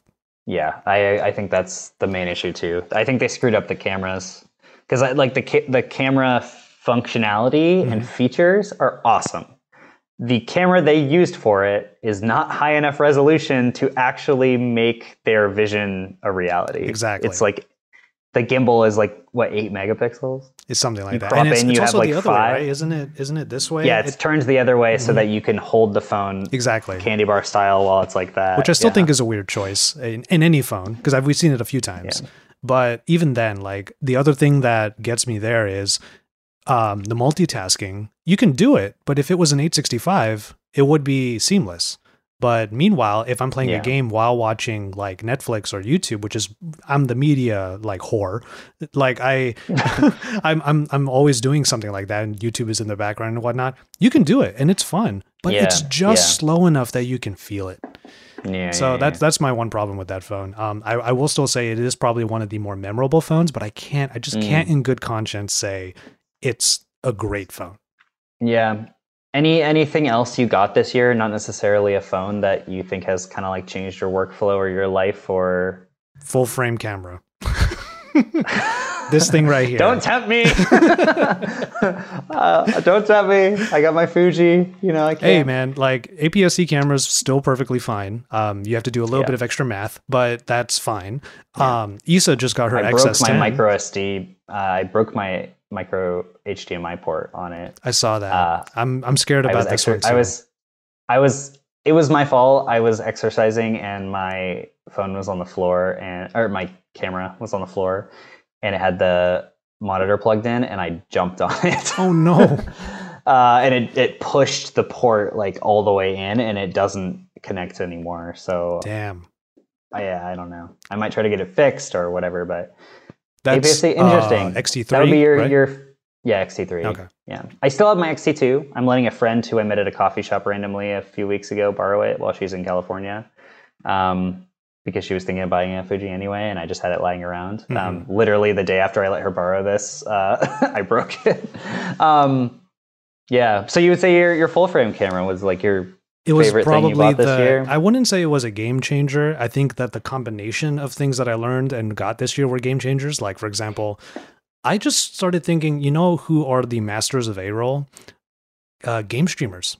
Yeah, I I think that's the main issue too. I think they screwed up the cameras because like the ca- the camera functionality Mm-hmm. and features are awesome. The camera they used for it is not high enough resolution to actually make their vision a reality. Exactly. It's like the gimbal is like what eight megapixels. It's something like You that. crop And it's, in, it's you have, like, the other way, five. right? Isn't it? Isn't it this way? Yeah, it's It- turns the other way Mm-hmm. so that you can hold the phone exactly. candy bar style while it's like that. which I still Yeah. think is a weird choice in, in any phone because we've seen it a few times. But even then, like the other thing that gets me there is um, the multitasking. You can do it, but if it was an 865, it would be seamless. But meanwhile, if I'm playing Yeah. a game while watching like Netflix or YouTube, which is I'm the media like whore, like I, I'm I'm I'm always doing something like that, and YouTube is in the background and whatnot. You can do it, and it's fun, but it's just yeah. slow enough that you can feel it. Yeah, So yeah, that's yeah. that's my one problem with that phone. Um, I, I will still say it is probably one of the more memorable phones, but I can't, I just Mm. can't, in good conscience, say it's a great phone. Yeah. Any anything else you got this year? Not necessarily a phone that you think has kind of like changed your workflow or your life, or Full frame camera. this thing right here. don't tempt me. uh, don't tempt me. I got my Fuji. You know, I can't. Hey man, like APS-C cameras still perfectly fine. Um, you have to do a little Yeah. bit of extra math, but that's fine. Um, Isa just got her I broke XS10. my micro SD. Uh, I broke my micro HDMI port on it. I saw that. Uh, I'm I'm scared about this exer- one too. I was, I was. It was my fault. I was exercising and my phone was on the floor, and or my camera was on the floor, and it had the monitor plugged in, and I jumped on it. oh no. uh, and it it pushed the port like all the way in, and it doesn't connect anymore. So Damn. I, yeah, I don't know. I might try to get it fixed or whatever, but That's APS-C, interesting. Uh, XT3. that would be your right? your yeah XT3. Okay. Yeah, I still have my XT2. I'm letting a friend who I met at a coffee shop randomly a few weeks ago borrow it while she's in California, um, because she was thinking of buying a Fuji anyway, and I just had it lying around. Mm-hmm. Um, literally the day after I let her borrow this, uh, I broke it. Um, yeah, so you would say your your full frame camera was like your it was probably you bought this the i wouldn't say it was a game changer. I think that the combination of things that i learned and got this year were game changers. Like for example i just started thinking you know who are the masters of a-roll? Uh, game streamers.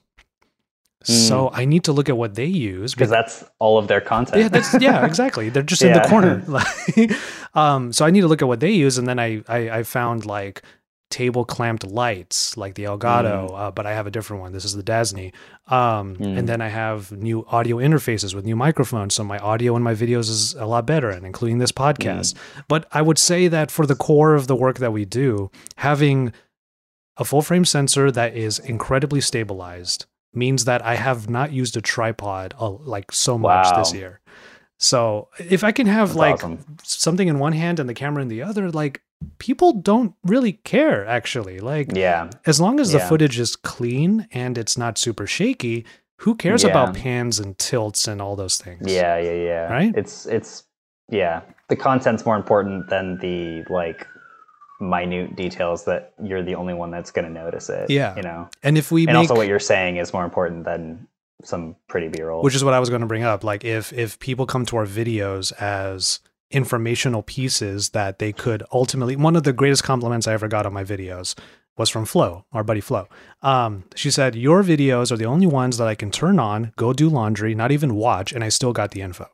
So i need to look at what they use because that's all of their content. yeah, that's yeah, exactly. They're just in the corner. Um, so I need to look at what they use, and then I, I I found like table clamped lights like the Elgato, uh, but I have a different one. This is the Dasny. Um, Mm. And then I have new audio interfaces with new microphones. So my audio in my videos is a lot better, and including this podcast. But I would say that for the core of the work that we do, having a full frame sensor that is incredibly stabilized means that I have not used a tripod uh, like so much this year. So if I can have That's like awesome. something in one hand and the camera in the other, like people don't really care actually. Like Yeah. as long as the Yeah. footage is clean and it's not super shaky, who cares about pans and tilts and all those things? Yeah, yeah, yeah. Right? It's it's yeah. The content's more important than the like minute details that you're the only one that's going to notice it. Yeah. You know. And if we and make also what you're saying is more important than some pretty B-roll. which is what I was going to bring up. Like if if people come to our videos as informational pieces that they could ultimately one of the greatest compliments I ever got on my videos was from Flo, our buddy Flo. Um, she said, Your videos are the only ones that I can turn on, go do laundry, not even watch, and I still got the info.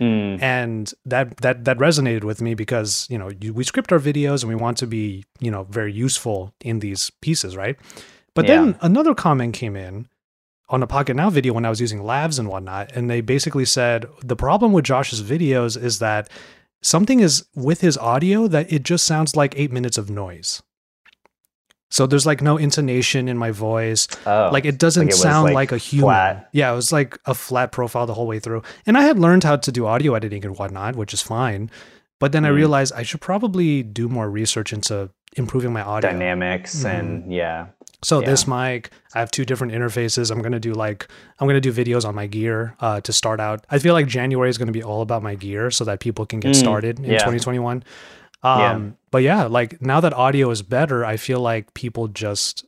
Mm, and that that that resonated with me because you know you, we script our videos and we want to be you know very useful in these pieces right but then another comment came in on a Pocketnow video when i was using labs and whatnot and they basically said the problem with josh's videos is that something is with his audio that it just sounds like eight minutes of noise so there's like no intonation in my voice oh, like it doesn't like it sound like, like, a human. flat. Yeah, it was like a flat profile the whole way through. And I had learned how to do audio editing and whatnot, which is fine. But then I Mm. realized I should probably do more research into improving my audio. dynamics Mhm. and yeah. So Yeah. this mic, I have two different interfaces. I'm gonna do like I'm gonna do videos on my gear uh, to start out. I feel like January is gonna be all about my gear so that people can get Mm, started in yeah. 2021. Um, Yeah. But yeah, like now that audio is better, I feel like people just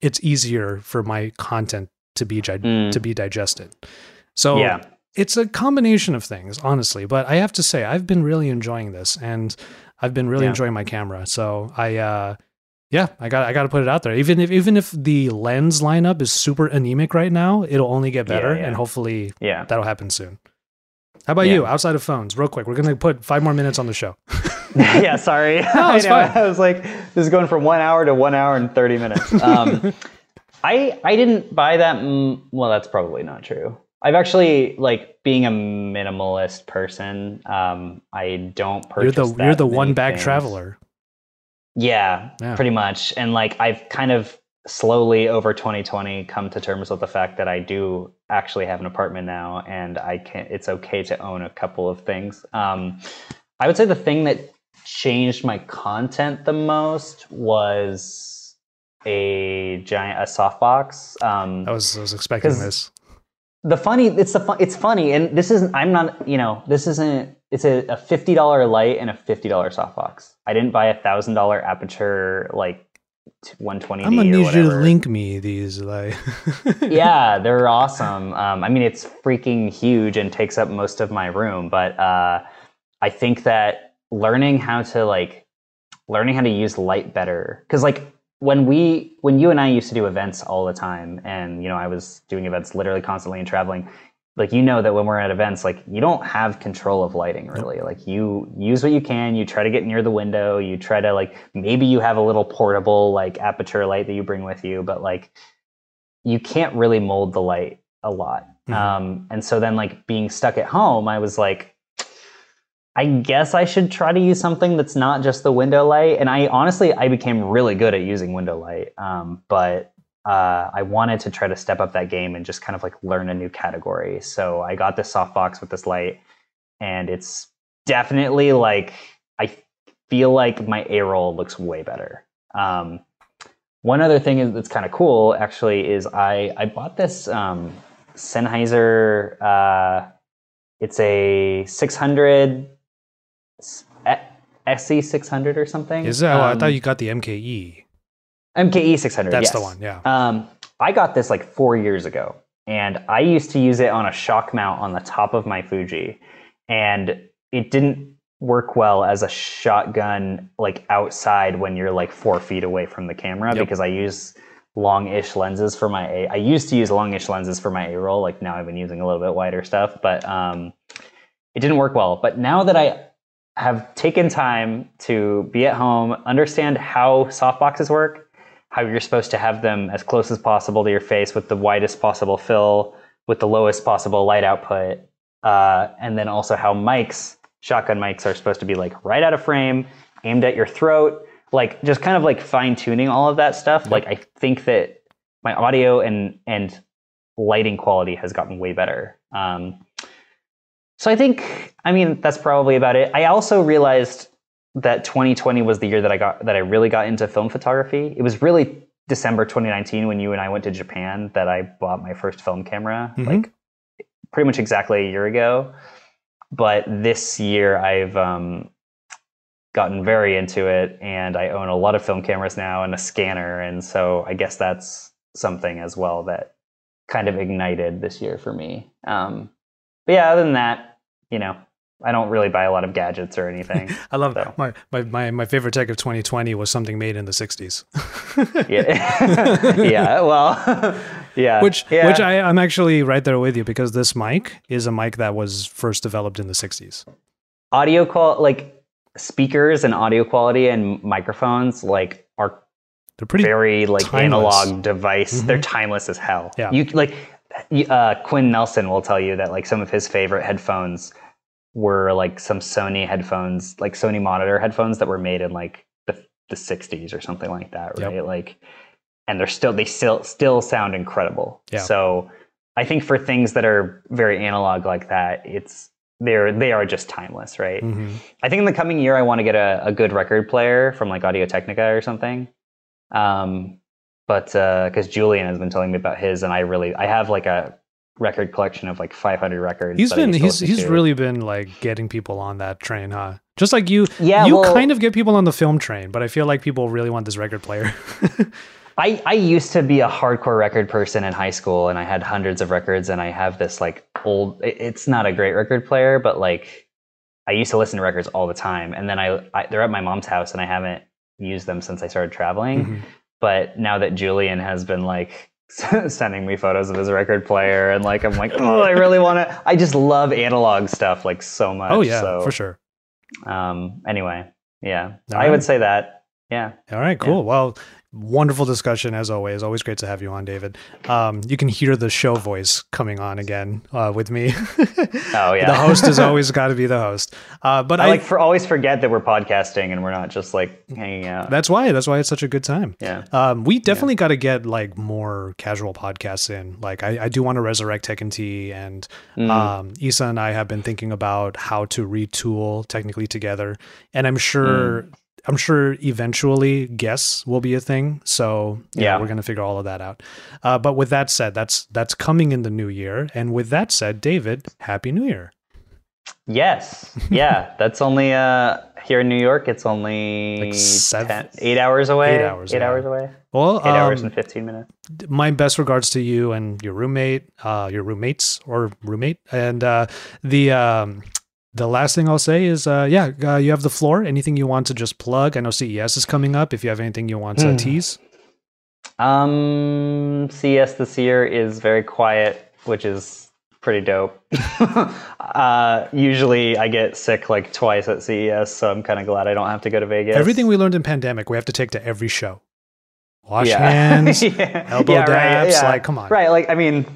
it's easier for my content to be gi- Mm, to be digested. So yeah. it's a combination of things, honestly. But I have to say, I've been really enjoying this, and I've been really enjoying my camera. So I, uh, yeah, I got I got to put it out there. Even if even if the lens lineup is super anemic right now, it'll only get better, yeah. and hopefully Yeah. that'll happen soon. How about Yeah. you? Outside of phones, real quick, we're gonna put five more minutes on the show. yeah, sorry. I, it's fine. I was like, this is going from one hour to one hour and 30 minutes. Um, I, I didn't buy that. Mm, well, that's probably not true. I've actually, like, being a minimalist person, um, I don't purchase. You're the you're the one bag traveler. Yeah, Yeah. pretty much. And like I've kind of slowly over 2020 come to terms with the fact that I do actually have an apartment now and I can it's okay to own a couple of things. Um I would say the thing that changed my content the most was a giant a softbox. Um I was I was expecting this. the funny it's the fun it's funny and this isn't i'm not you know this isn't it's a, a $50 light and a $50 softbox i didn't buy a thousand dollar Aputure like 120 I'm gonna need you to link me these like. yeah they're awesome um, i mean it's freaking huge and takes up most of my room but uh, i think that learning how to like learning how to use light better because like when we when you and i used to do events all the time and you know i was doing events literally constantly and traveling like you know that when we're at events like you don't have control of lighting really like you use what you can you try to get near the window you try to like maybe you have a little portable like Aputure light that you bring with you but like you can't really mold the light a lot Mhm. um, and so then like being stuck at home i was like I guess I should try to use something that's not just the window light. And I honestly, I became really good at using window light. Um, but uh, I wanted to try to step up that game and just kind of like learn a new category. So I got this softbox with this light, and it's definitely like I feel like my A roll looks way better. Um, one other thing that's kind of cool actually is I I bought this um, Sennheiser. Uh, it's a 600 SE 600 or something. Is that? oh, I Um, thought you got the MKE. MKE 600. That's yes. the one. Yeah. Um, I got this like four years ago, and I used to use it on a shock mount on the top of my Fuji, and it didn't work well as a shotgun like outside when you're like four feet away from the camera Yep. because I use long-ish lenses for my A. I used to use long-ish lenses for my A roll. Like now I've been using a little bit wider stuff, but um, it didn't work well. But now that I have taken time to be at home, understand how softboxes work, how you're supposed to have them as close as possible to your face with the widest possible fill, with the lowest possible light output, uh, and then also how mics, shotgun mics, are supposed to be like right out of frame, aimed at your throat, like just kind of like fine tuning all of that stuff. Like I think that my audio and and lighting quality has gotten way better. Um, so I think, I mean, that's probably about it. I also realized that 2020 was the year that I got that I really got into film photography. It was really December 2019 when you and I went to Japan that I bought my first film camera, Mhm. like pretty much exactly a year ago. But this year I've um, gotten very into it, and I own a lot of film cameras now and a scanner, and so I guess that's something as well that kind of ignited this year for me. Um, but yeah, other than that, you know, I don't really buy a lot of gadgets or anything. I love So. my, my, my, my favorite tech of 2020 was something made in the 60s. yeah, yeah. Well, yeah. which yeah. which I, I'm actually right there with you because this mic is a mic that was first developed in the 60s. audio qual like speakers and audio quality and microphones like are They're pretty very like timeless. analog device. They're timeless as hell. Yeah. You like uh, Quinn Nelson will tell you that like some of his favorite headphones were like some Sony headphones, like Sony monitor headphones that were made in like the the 60s or something like that, Yep. right? Like and they're still they still still sound incredible. Yeah. So I think for things that are very analog like that, it's they're they are just timeless, right? Mhm. I think in the coming year, I want to get a, a good record player from like Audio Technica or something. Um, but because Julian has been telling me about his, and I really I have like a record collection of like 500 records. He's been he's he's to. really been like getting people on that train, huh? Just like you, Yeah, you well- kind of get people on the film train, but I feel like people really want this record player. I, I used to be a hardcore record person in high school and I had hundreds of records and I have this like old it's not a great record player but like I used to listen to records all the time and then I, I they're at my mom's house and I haven't used them since I started traveling Mhm. but now that Julian has been like sending me photos of his record player and like I'm like oh I really want to I just love analog stuff like so much oh yeah, so for sure. um anyway yeah All I right. would say that yeah All right, cool. Well, wonderful discussion as always. Always great to have you on, David. Um, you can hear the show voice coming on again uh, with me. oh yeah the host has always got to be the host. Uh, but I, I like for always forget that we're podcasting and we're not just like hanging out. that's why that's why it's such a good time. yeah. Um, we definitely got to get like more casual podcasts in. Like, I, I do want to resurrect Tech and Tea, and Mm. um, Isa and I have been thinking about how to retool technically together. And I'm sure, Mm. I'm sure eventually guess will be a thing. So yeah, Yeah. we're gonna figure all of that out. Uh, but with that said, that's that's coming in the new year. And with that said, David, Happy New Year. Yes. Yeah. That's only uh here in New York. It's only Like seven- eight hours away. Eight hours, Eight yeah. hours away. Well, Eight hours um, and fifteen minutes. my best regards to you and your roommate, uh, your roommates or roommate. And uh, the um, the last thing I'll say is, uh, yeah, uh, you have the floor. Anything you want to just plug? I know CES is coming up. If you have anything you want to Hmm. tease, Um, CES this year is very quiet, which is pretty dope. uh, usually I get sick like twice at CES, so I'm kind of glad I don't have to go to Vegas. everything we learned in pandemic, we have to take to every show. Wash yeah. hands. yeah. elbow yeah, dabs, Right, yeah. like, come on. Right, like I mean,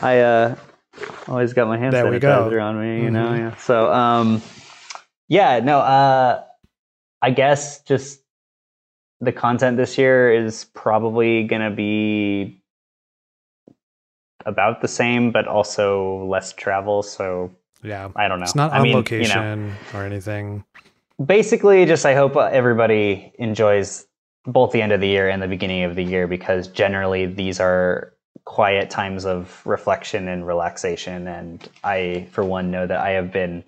I uh, always got my hand There sanitizer on me, you know. Mhm. Yeah. So um, yeah, no. Uh, I guess just the content this year is probably gonna be about the same, but also less travel. So Yeah, I don't know. it's not I on mean, you know, location or anything. basically just i hope everybody enjoys both the end of the year and the beginning of the year because generally these are quiet times of reflection and relaxation. And i for one know that i have been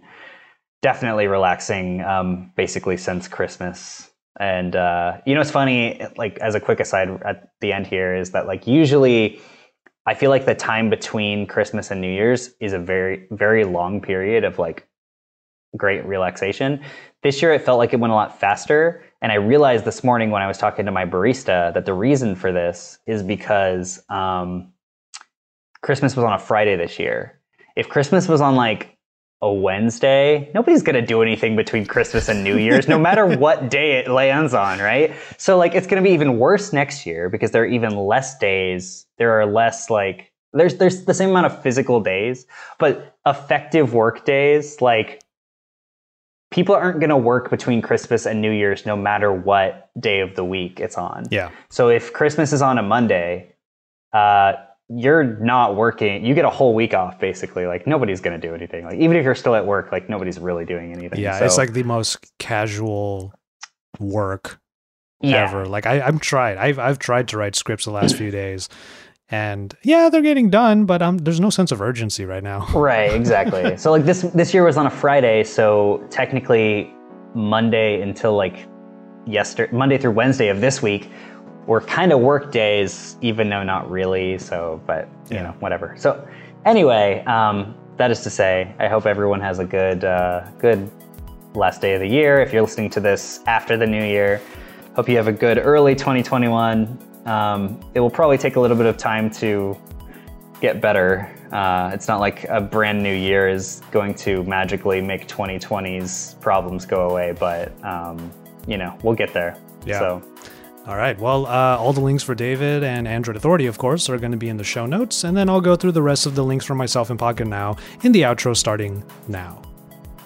definitely relaxing um, basically since christmas. And uh, you know it's funny like as a quick aside at the end here is that like usually i feel like the time between christmas and new year's is a very very long period of like great relaxation. This year it felt like it went a lot faster and i realized this morning when i was talking to my barista that the reason for this is because um, christmas was on a friday this year if christmas was on like a Wednesday, nobody's going to do anything between Christmas and New Year's, no matter what day it lands on, right? So, like, it's going to be even worse next year because there are even less days. There are less, like, there's there's the same amount of physical days, but effective work days, like, people aren't going to work between Christmas and New Year's no matter what day of the week it's on. Yeah. So, if Christmas is on a Monday, uh, you're not working you get a whole week off basically like nobody's going to do anything like even if you're still at work like nobody's really doing anything Yeah, So- it's like the most casual work yeah ever. Like I, I'm tried. I've I've tried to write scripts the last few days, and yeah, they're getting done, but um, there's no sense of urgency right now. right exactly so like this this year was on a friday so technically monday until like yesterday monday through wednesday of this week were kind of work days even though not really so but you Yeah. know whatever so anyway um, that is to say i hope everyone has a good uh, good last day of the year if you're listening to this after the new year hope you have a good early 2021 um, it will probably take a little bit of time to get better. Uh, it's not like a brand new year is going to magically make 2020's problems go away, but um, you know we'll get there. Yeah. So All right. Well, uh, all the links for David and Android Authority, of course, are going to be in the show notes, and then I'll go through the rest of the links for myself and Pocketnow in the outro starting now.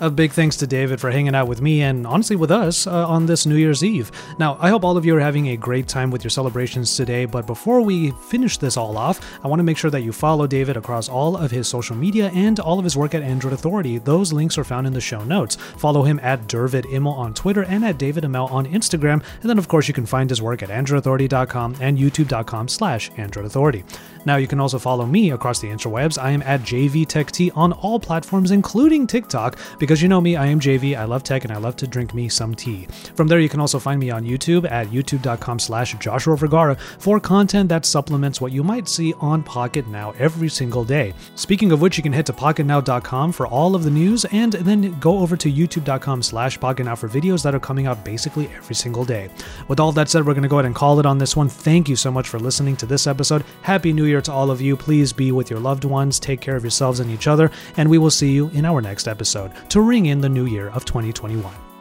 A big thanks to David for hanging out with me and honestly with us uh, on this New Year's Eve. Now, I hope all of you are having a great time with your celebrations today, but before we finish this all off, I want to make sure that you follow David across all of his social media and all of his work at Android Authority. Those links are found in the show notes. Follow him at Dervid Immel on Twitter and at David Imel on Instagram, and then of course you can find his work at androidauthority.com and youtube.com slash androidauthority. Now you can also follow me across the interwebs. I am at JVTechT on all platforms, including TikTok, because you know me, I am JV, I love tech, and I love to drink me some tea. From there, you can also find me on YouTube at youtube.com slash Joshua Vergara for content that supplements what you might see on Pocketnow every single day. Speaking of which, you can head to pocketnow.com for all of the news, and then go over to youtube.com slash pocketnow for videos that are coming out basically every single day. With all that said, we're going to go ahead and call it on this one. Thank you so much for listening to this episode. Happy New Year to all of you. Please be with your loved ones, take care of yourselves and each other, and we will see you in our next episode to ring in the new year of 2021.